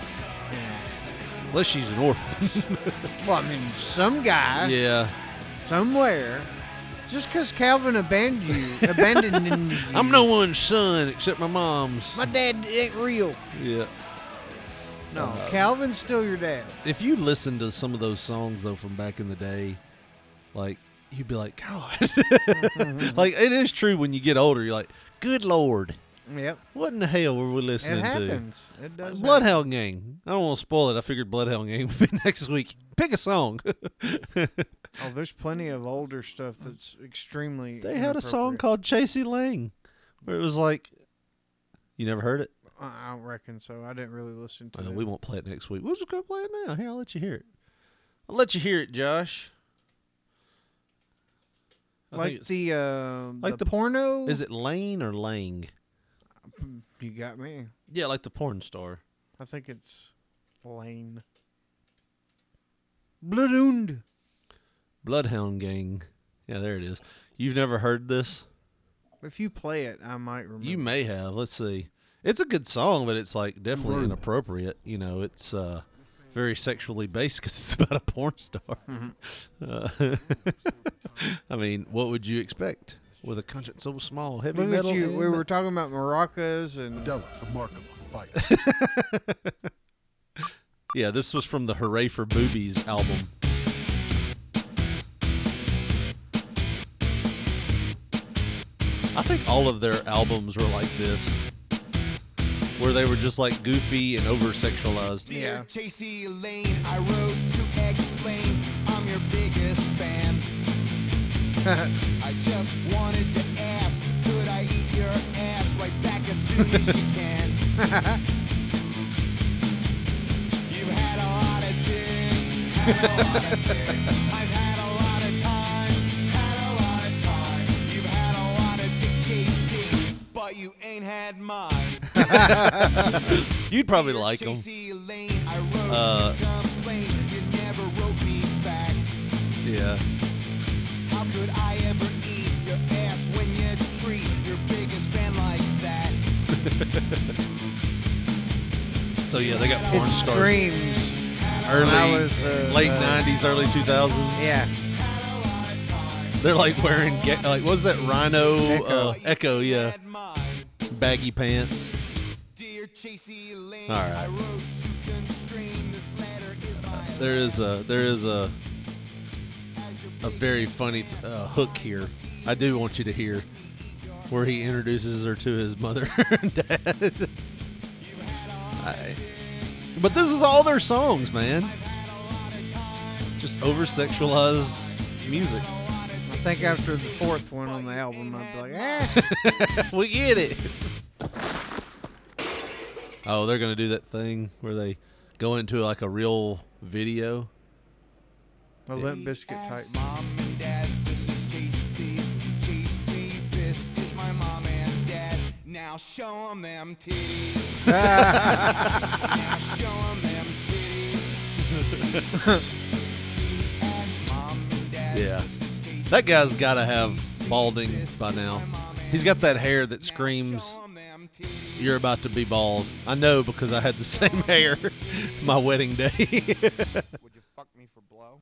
unless she's an orphan. Well, I mean, some guy yeah, somewhere, just because Calvin abandoned you, abandoned you. I'm no one's son except my mom's. My dad ain't real. Yeah. No, Uh, Calvin's still your dad. if you listen to some of those songs though from back in the day, like you'd be like, God, like it is true when you get older. You're like, Good Lord, Yep. what in the hell were we It listening to? happens. It does. Bloodhound Gang. I don't want to spoil it. I figured Bloodhound Gang would be next week. Pick a song. Oh, there's plenty of older stuff that's extremely. they had a song called Chasey Lang, where it was like, you never heard it. I I don't reckon so. I didn't really listen to Uh, it. we won't play it next week. We'll just go play it now. Here, I'll let you hear it. I'll let you hear it, Josh. I like the uh, like the, the- porno. Is it Lane or Lang? You got me. Yeah, like the porn star. I think it's Lane. Bloodhound. Bloodhound Gang. Yeah, there it is. You've never heard this? If you play it, I might remember. You may have. Let's see. It's a good song, but it's like definitely inappropriate. You know, it's uh, very sexually based because it's about a porn star. Uh, I mean, what would you expect with a conscience so small, heavy Look at metal? you. and- We were talking about maracas and the mark of a fight. Yeah, this was from the Hooray for Boobies album. I think all of their albums were like this, where they were just like goofy and over sexualized. yeah. Chasey Lane, I wrote to explain I'm your biggest fan. I just wanted to ask, could I eat your ass right back as soon as you can? You've had a lot of dick, you ain't had mine. You'd probably like them. Chasey Lane, I wrote Uh, to complain. You never wrote me back. Yeah. How could I ever eat your ass when you treat your biggest fan like that? So yeah, they got porn It stars. screams. Early, I was, uh, late uh, '90s, early 2000s. Yeah. They're like wearing ge- like what's that Rhino Ecko. Uh, Ecko? Yeah. Baggy pants. Dear Chasey Lane, All right. I wrote to constrain. This letter is my There is a there is a a very funny uh, hook here. I do want you to hear where he introduces her to his mother and dad. I, but this is all their songs, man. Just over sexualized music. I think after the fourth one on the album, I'd be like, eh. we get it. Oh, they're gonna do that thing where they go into like a real video. A Limp Bizkit type. Mom and Dad, this is JC. JC, this is my mom and dad. Now show 'em them titties. now show 'em them titties. Mom and Dad, Yeah, this is JC. That guy's got to have balding by now. He's got that hair that screams Show 'em them titties. you're about to be bald. I know because I had the same hair my wedding day. Would you fuck me for blow?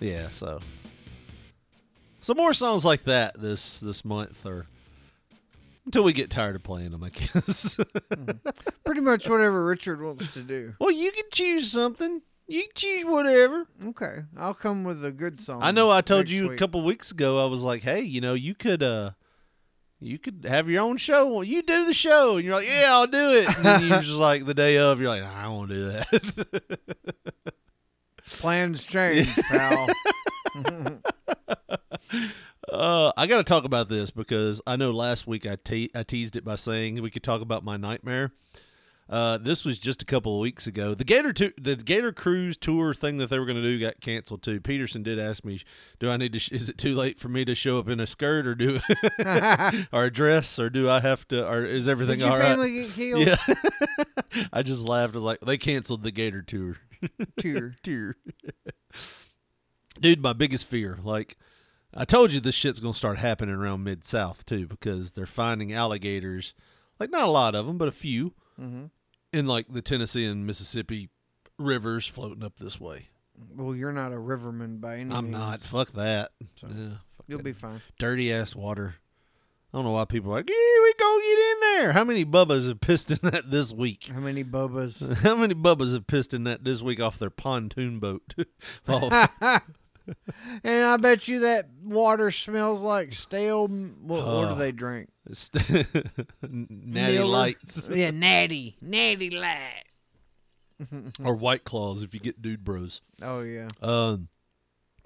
yeah, so some more songs like that this this month or until we get tired of playing them, I guess. Hmm. Pretty much whatever Richard wants to do. well, you can choose something. You can choose whatever. Okay, I'll come with a good song. I know I told next you a couple weeks ago I was like, "Hey, you know, you could uh you could have your own show. You do the show." And you're like, "Yeah, I'll do it." And then you're just like the day of, you're like, nah, "I won't do that." Plans change, pal. Uh, I got to talk about this because I know last week I, te- I teased it by saying we could talk about my nightmare. Uh, this was just a couple of weeks ago. The Gator tu- the Gator Cruise tour thing that they were going to do got canceled too. Peterson did ask me, "Do I need to? Sh- is it too late for me to show up in a skirt or do or a dress or do I have to? Or is everything Did your all right?" family get killed? Yeah. I just laughed. I was like, "They canceled the Gator tour." Tour. Tour. Dude, my biggest fear, like I told you this shit's gonna start happening around mid south too, because they're finding alligators, like not a lot of them, but a few, in like the Tennessee and Mississippi rivers floating up this way. Well, you're not a riverman by any I'm means. not. Fuck that. Yeah, fuck You'll that be fine. dirty ass water. I don't know why people are like, yeah, we go get in there. How many bubbas have pissed in that this week? How many bubbas? How many bubbas have pissed in that this week off their pontoon boat? and I bet you that water smells like stale. What, what Oh. do they drink? St- Natty Miller? lights Yeah, natty, natty light. or white claws if you get dude bros. Oh yeah. Um,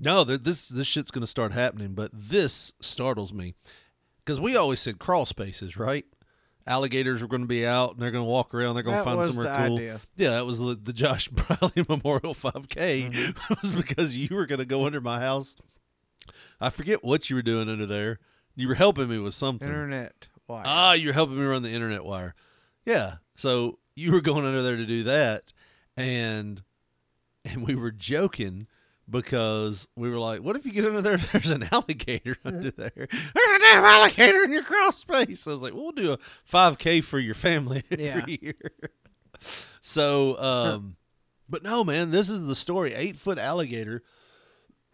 no, th- this this shit's gonna start happening, but this startles me because we always said crawl spaces, right? Alligators are going to be out and they're going to walk around. They're going to find somewhere cool. idea. Yeah, that was the, the Josh Briley Memorial 5K. Mm-hmm. was because you were going to go under my house. I forget what you were doing under there. You were helping me with something. Internet. wire. Ah, you're helping me run the internet wire. Yeah. So you were going under there to do that, and and we were joking because we were like, "What if you get under there? There's an alligator under there. Damn alligator in your crawl space." I was like, "We'll do a 5K for your family every Yeah. year." So, um, but no, man, this is the story. Eight foot alligator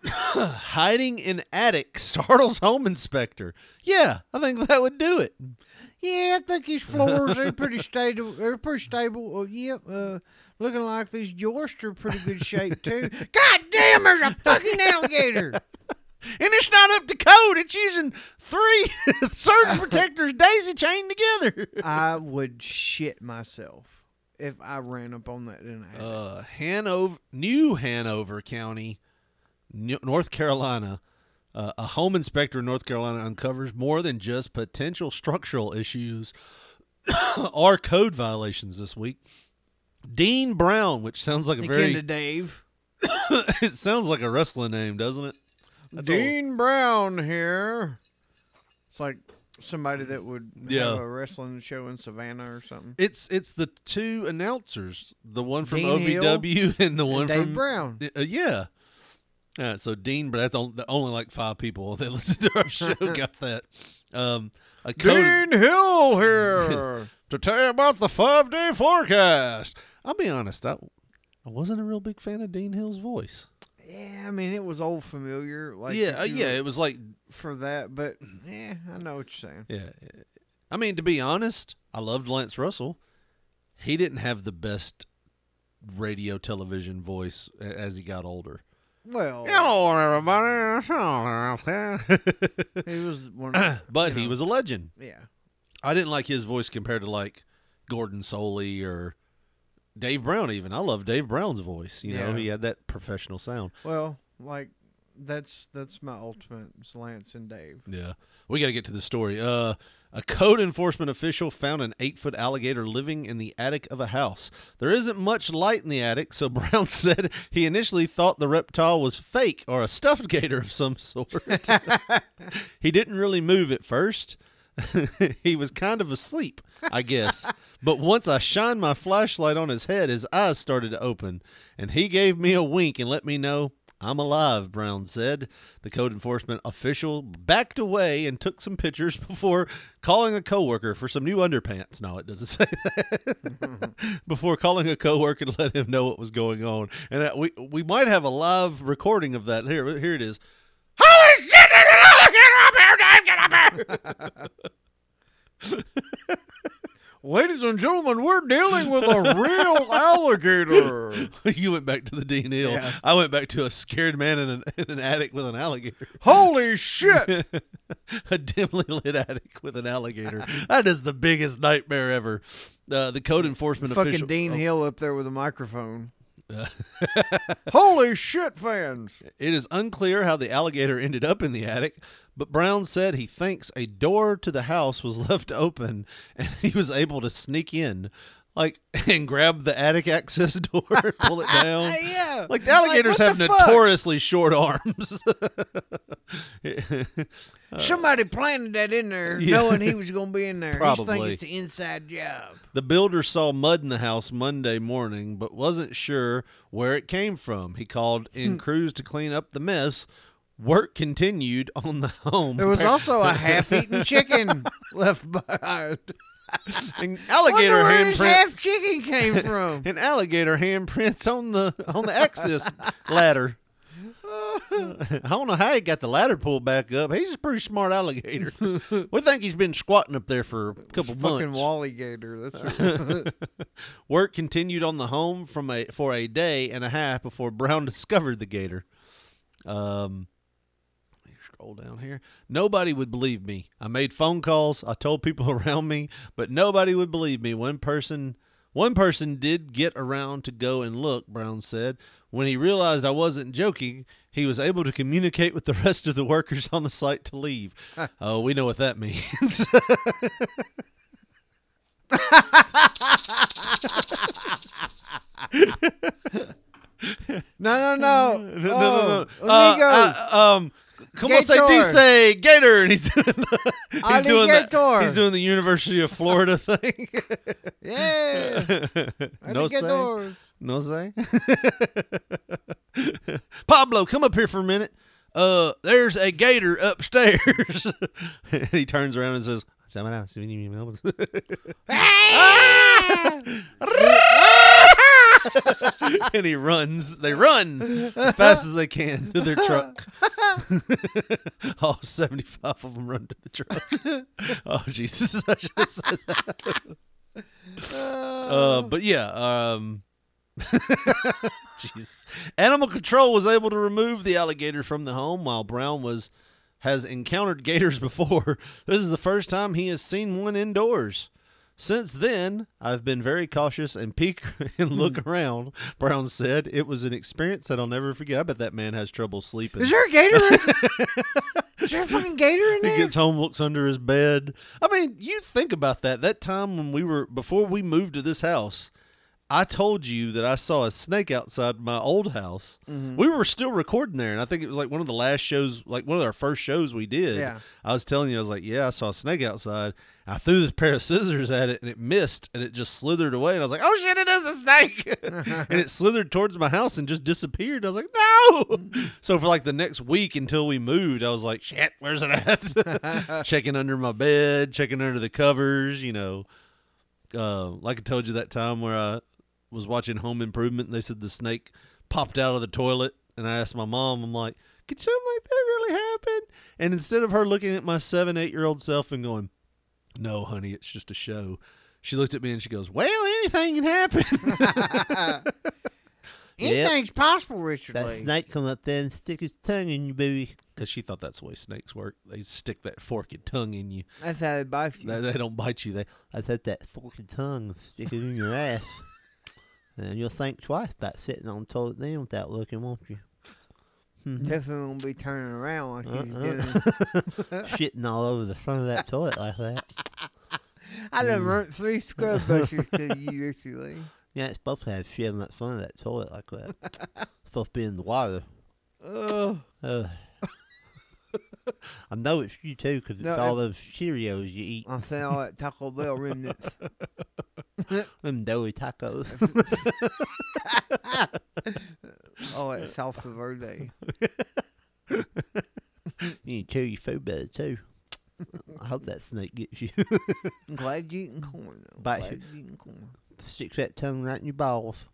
hiding in attic startles home inspector. Yeah, I think that would do it. Yeah, I think his floors are pretty stable. They're pretty stable. Yep. Uh, looking like these joists are pretty good shape too. God damn, there's a fucking alligator. And it's not up to code. It's using three surge protectors daisy chained together. I would shit myself if I ran up on that in a. Uh, Hanover, New Hanover County, N- North Carolina. Uh, a home inspector in North Carolina uncovers more than just potential structural issues or code violations this week. Dean Brown, which sounds like a Akin very to Dave. it sounds like a wrestling name, doesn't it? That's all- Dean Brown here. It's like somebody that would Yeah. have a wrestling show in Savannah or something. It's it's the two announcers, the one from Dean Hill OVW and the one Dave from Brown. Uh, yeah. Uh, so Dean, but that's only, only like five people that listen to our show got that. Um, a code Dean Hill here. to tell you about the five day forecast. I'll be honest, I, I wasn't a real big fan of Dean Hill's voice. Yeah, I mean it was old familiar. Like yeah, uh, yeah, it was like for that, but yeah, I know what you're saying. Yeah. I mean, to be honest, I loved Lance Russell. He didn't have the best radio television voice as he got older. Well, Hello, everybody. he was one. Of, but he know, was a legend. Yeah. I didn't like his voice compared to like Gordon Solie or Dave Brown. Even I love Dave Brown's voice. You know, Yeah. he had that professional sound. Well, like that's that's my ultimate Lance and Dave. Yeah, we got to get to the story. Uh, a code enforcement official found an eight-foot alligator living in the attic of a house. There isn't much light in the attic, so Brown said he initially thought the reptile was fake or a stuffed gator of some sort. he didn't really move at first. he was kind of asleep, I guess. But once I shined my flashlight on his head, his eyes started to open, and he gave me a wink and let me know I'm alive, Brown said. The code enforcement official backed away and took some pictures before calling a coworker for some new underpants. No, it doesn't say that. before calling a coworker to let him know what was going on. And we we might have a live recording of that. Here, here it is. Holy shit! Alligator up here, Dave! Get up here! Ladies and gentlemen, we're dealing with a real alligator. you went back to the Dean Hill. Yeah. I went back to a scared man in an, in an attic with an alligator. Holy shit! a dimly lit attic with an alligator. That is the biggest nightmare ever. Uh, the code enforcement Fucking official. Dean oh, Hill up there with a microphone. Holy shit, fans! It is unclear how the alligator ended up in the attic, but Brown said he thinks a door to the house was left open and he was able to sneak in. Like and grab the attic access door and pull it down. yeah. Like the alligators what have fuck? notoriously short arms. Somebody planted that in there, Yeah. knowing he was going to be in there. He's Probably. thinking it's an inside job. The builder saw mud in the house Monday morning, but wasn't sure where it came from. He called in hmm. crews to clean up the mess. Work continued on the home. There was also a half-eaten chicken left behind. An alligator where handprint. half chicken came from. An alligator handprints on the on the access ladder. I don't know how he got the ladder pulled back up. He's a pretty smart alligator. we think he's been squatting up there for a couple Fucking months. Wally Gator. That's right. Work continued on the home from a for a day and a half before Brown discovered the gator. Um, scroll down here. Nobody would believe me. I made phone calls. I told people around me, but nobody would believe me. One person, one person did get around to go and look. Brown said when he realized I wasn't joking. He was able to communicate with the rest of the workers on the site to leave. oh, we know what that means. no, no, no, no, no, Oh, no, no. Uh, uh, um, como se Gator. dice gator? And he's doing the, he's doing the, he's doing the University of Florida thing. yeah. no say, Alligators. no say. Pablo, come up here for a minute. Uh, there's a gator upstairs. and he turns around and says, and he runs. They run as fast as they can to their truck. All 75 of them run to the truck. oh, Jesus. I should have said that. Uh, but yeah, um, Jesus. Animal control was able to remove the alligator from the home while Brown was has encountered gators before. This is the first time he has seen one indoors. Since then, I've been very cautious and peek and hmm. look around. Brown said it was an experience that I'll never forget. I bet that man has trouble sleeping. Is there a gator? In- Is there a fucking gator in there? he gets home, looks under his bed. I mean, you think about that. That time when we were before we moved to this house, I told you that I saw a snake outside my old house. Mm-hmm. We were still recording there, and I think it was like one of the last shows, like one of our first shows we did. Yeah. I was telling you, I was like, "Yeah, I saw a snake outside." I threw this pair of scissors at it, and it missed, and it just slithered away. And I was like, "Oh shit, it is a snake!" and it slithered towards my house and just disappeared. I was like, "No!" so for like the next week until we moved, I was like, "Shit, where's it at?" checking under my bed, checking under the covers. You know, uh, like I told you that time where I was watching Home Improvement, and they said the snake popped out of the toilet, and I asked my mom, I'm like, "Could something like that really happen?" And instead of her looking at my seven, eight year old self and going, "No, honey, it's just a show," she looked at me and she goes, "Well, anything can happen." Anything's possible, Richard That Lee. snake come up there and stick his tongue in you, baby. Because she thought that's the way snakes work. They stick that forked tongue in you. That's how they bite you. They, they don't bite you. They I said that forked tongue stick it in your ass. And you'll think twice about sitting on the toilet then without looking, won't you? Mm-hmm. Definitely won't be turning around like uh-huh. he's Uh-uh. doing. Shitting all over the front of that toilet like that. I done mm. burnt three scrub brushes to you, Lee. Yeah, it's supposed to have shit on that front of that toilet like that. supposed to be in the water. Ugh. Ugh. I know it's you too because it's No, all it- those Cheerios you eat. I'm saying all oh, that Taco Bell remnants. Them doughy tacos. Oh, all that salsa verde. you need to chew your food better too. I hope that snake gets you. I'm glad you eating corn though. Glad you eating corn. Sticks that tongue right in your balls.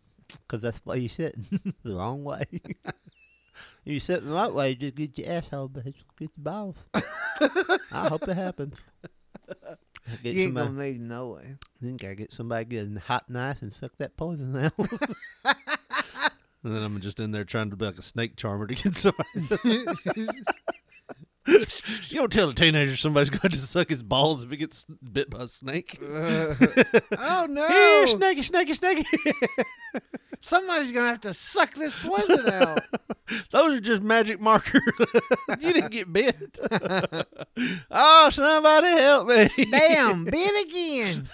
'Cause that's why you're sitting. the wrong way. You sitting the right way, just get your asshole, but just get your balls. I hope it happens. Get you ain't somebody, gonna need 'em no way. then gotta get somebody to get a hot knife and suck that poison out. and then I'm just in there trying to be like a snake charmer to get somebody. you don't tell a teenager somebody's going to suck his balls if he gets bit by a snake. oh no! Here, snakey, snakey, snaky. Somebody's gonna have to suck this poison out. Those are just magic markers. you didn't get bit. oh, somebody help me. Damn, bit again.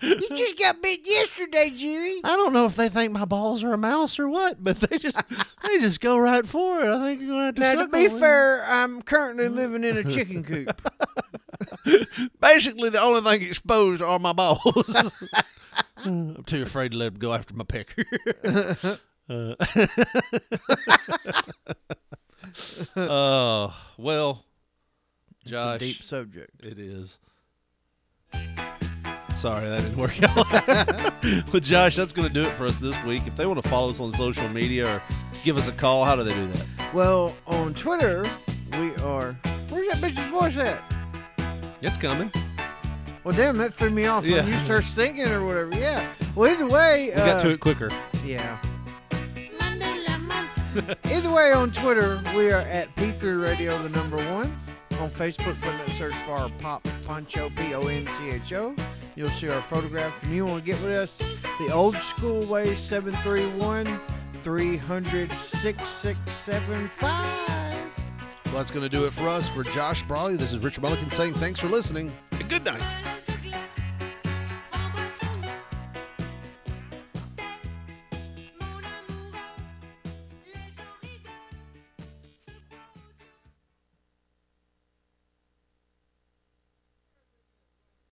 you just got bit yesterday, Jerry. I don't know if they think my balls are a mouse or what, but they just they just go right for it. I think you're gonna have to. Now, to be fair, I'm currently living in a chicken coop. basically the only thing exposed are my balls. I'm too afraid to let them go after my pecker. Uh, oh well, Josh, It's a deep subject. it is. Sorry, that didn't work out. but Josh, that's going to do it for us this week. If they want to follow us on social media or give us a call, how do they do that? Well, on Twitter, we are. Where's that bitch's voice at? It's coming. Well, damn, that threw me off Yeah. when you start singing or whatever. Yeah. Well, either way, We got uh, to it quicker. Yeah. Either way, on Twitter, we are at P3 Radio, the number one. On Facebook, put in that search bar Pop Poncho, P O N C H O. You'll see our photograph. And you want to get with us the old school way 731 300 6675. Well, that's going to do it for us. For Josh Briley, this is Richard Mullikin saying thanks for listening and good night.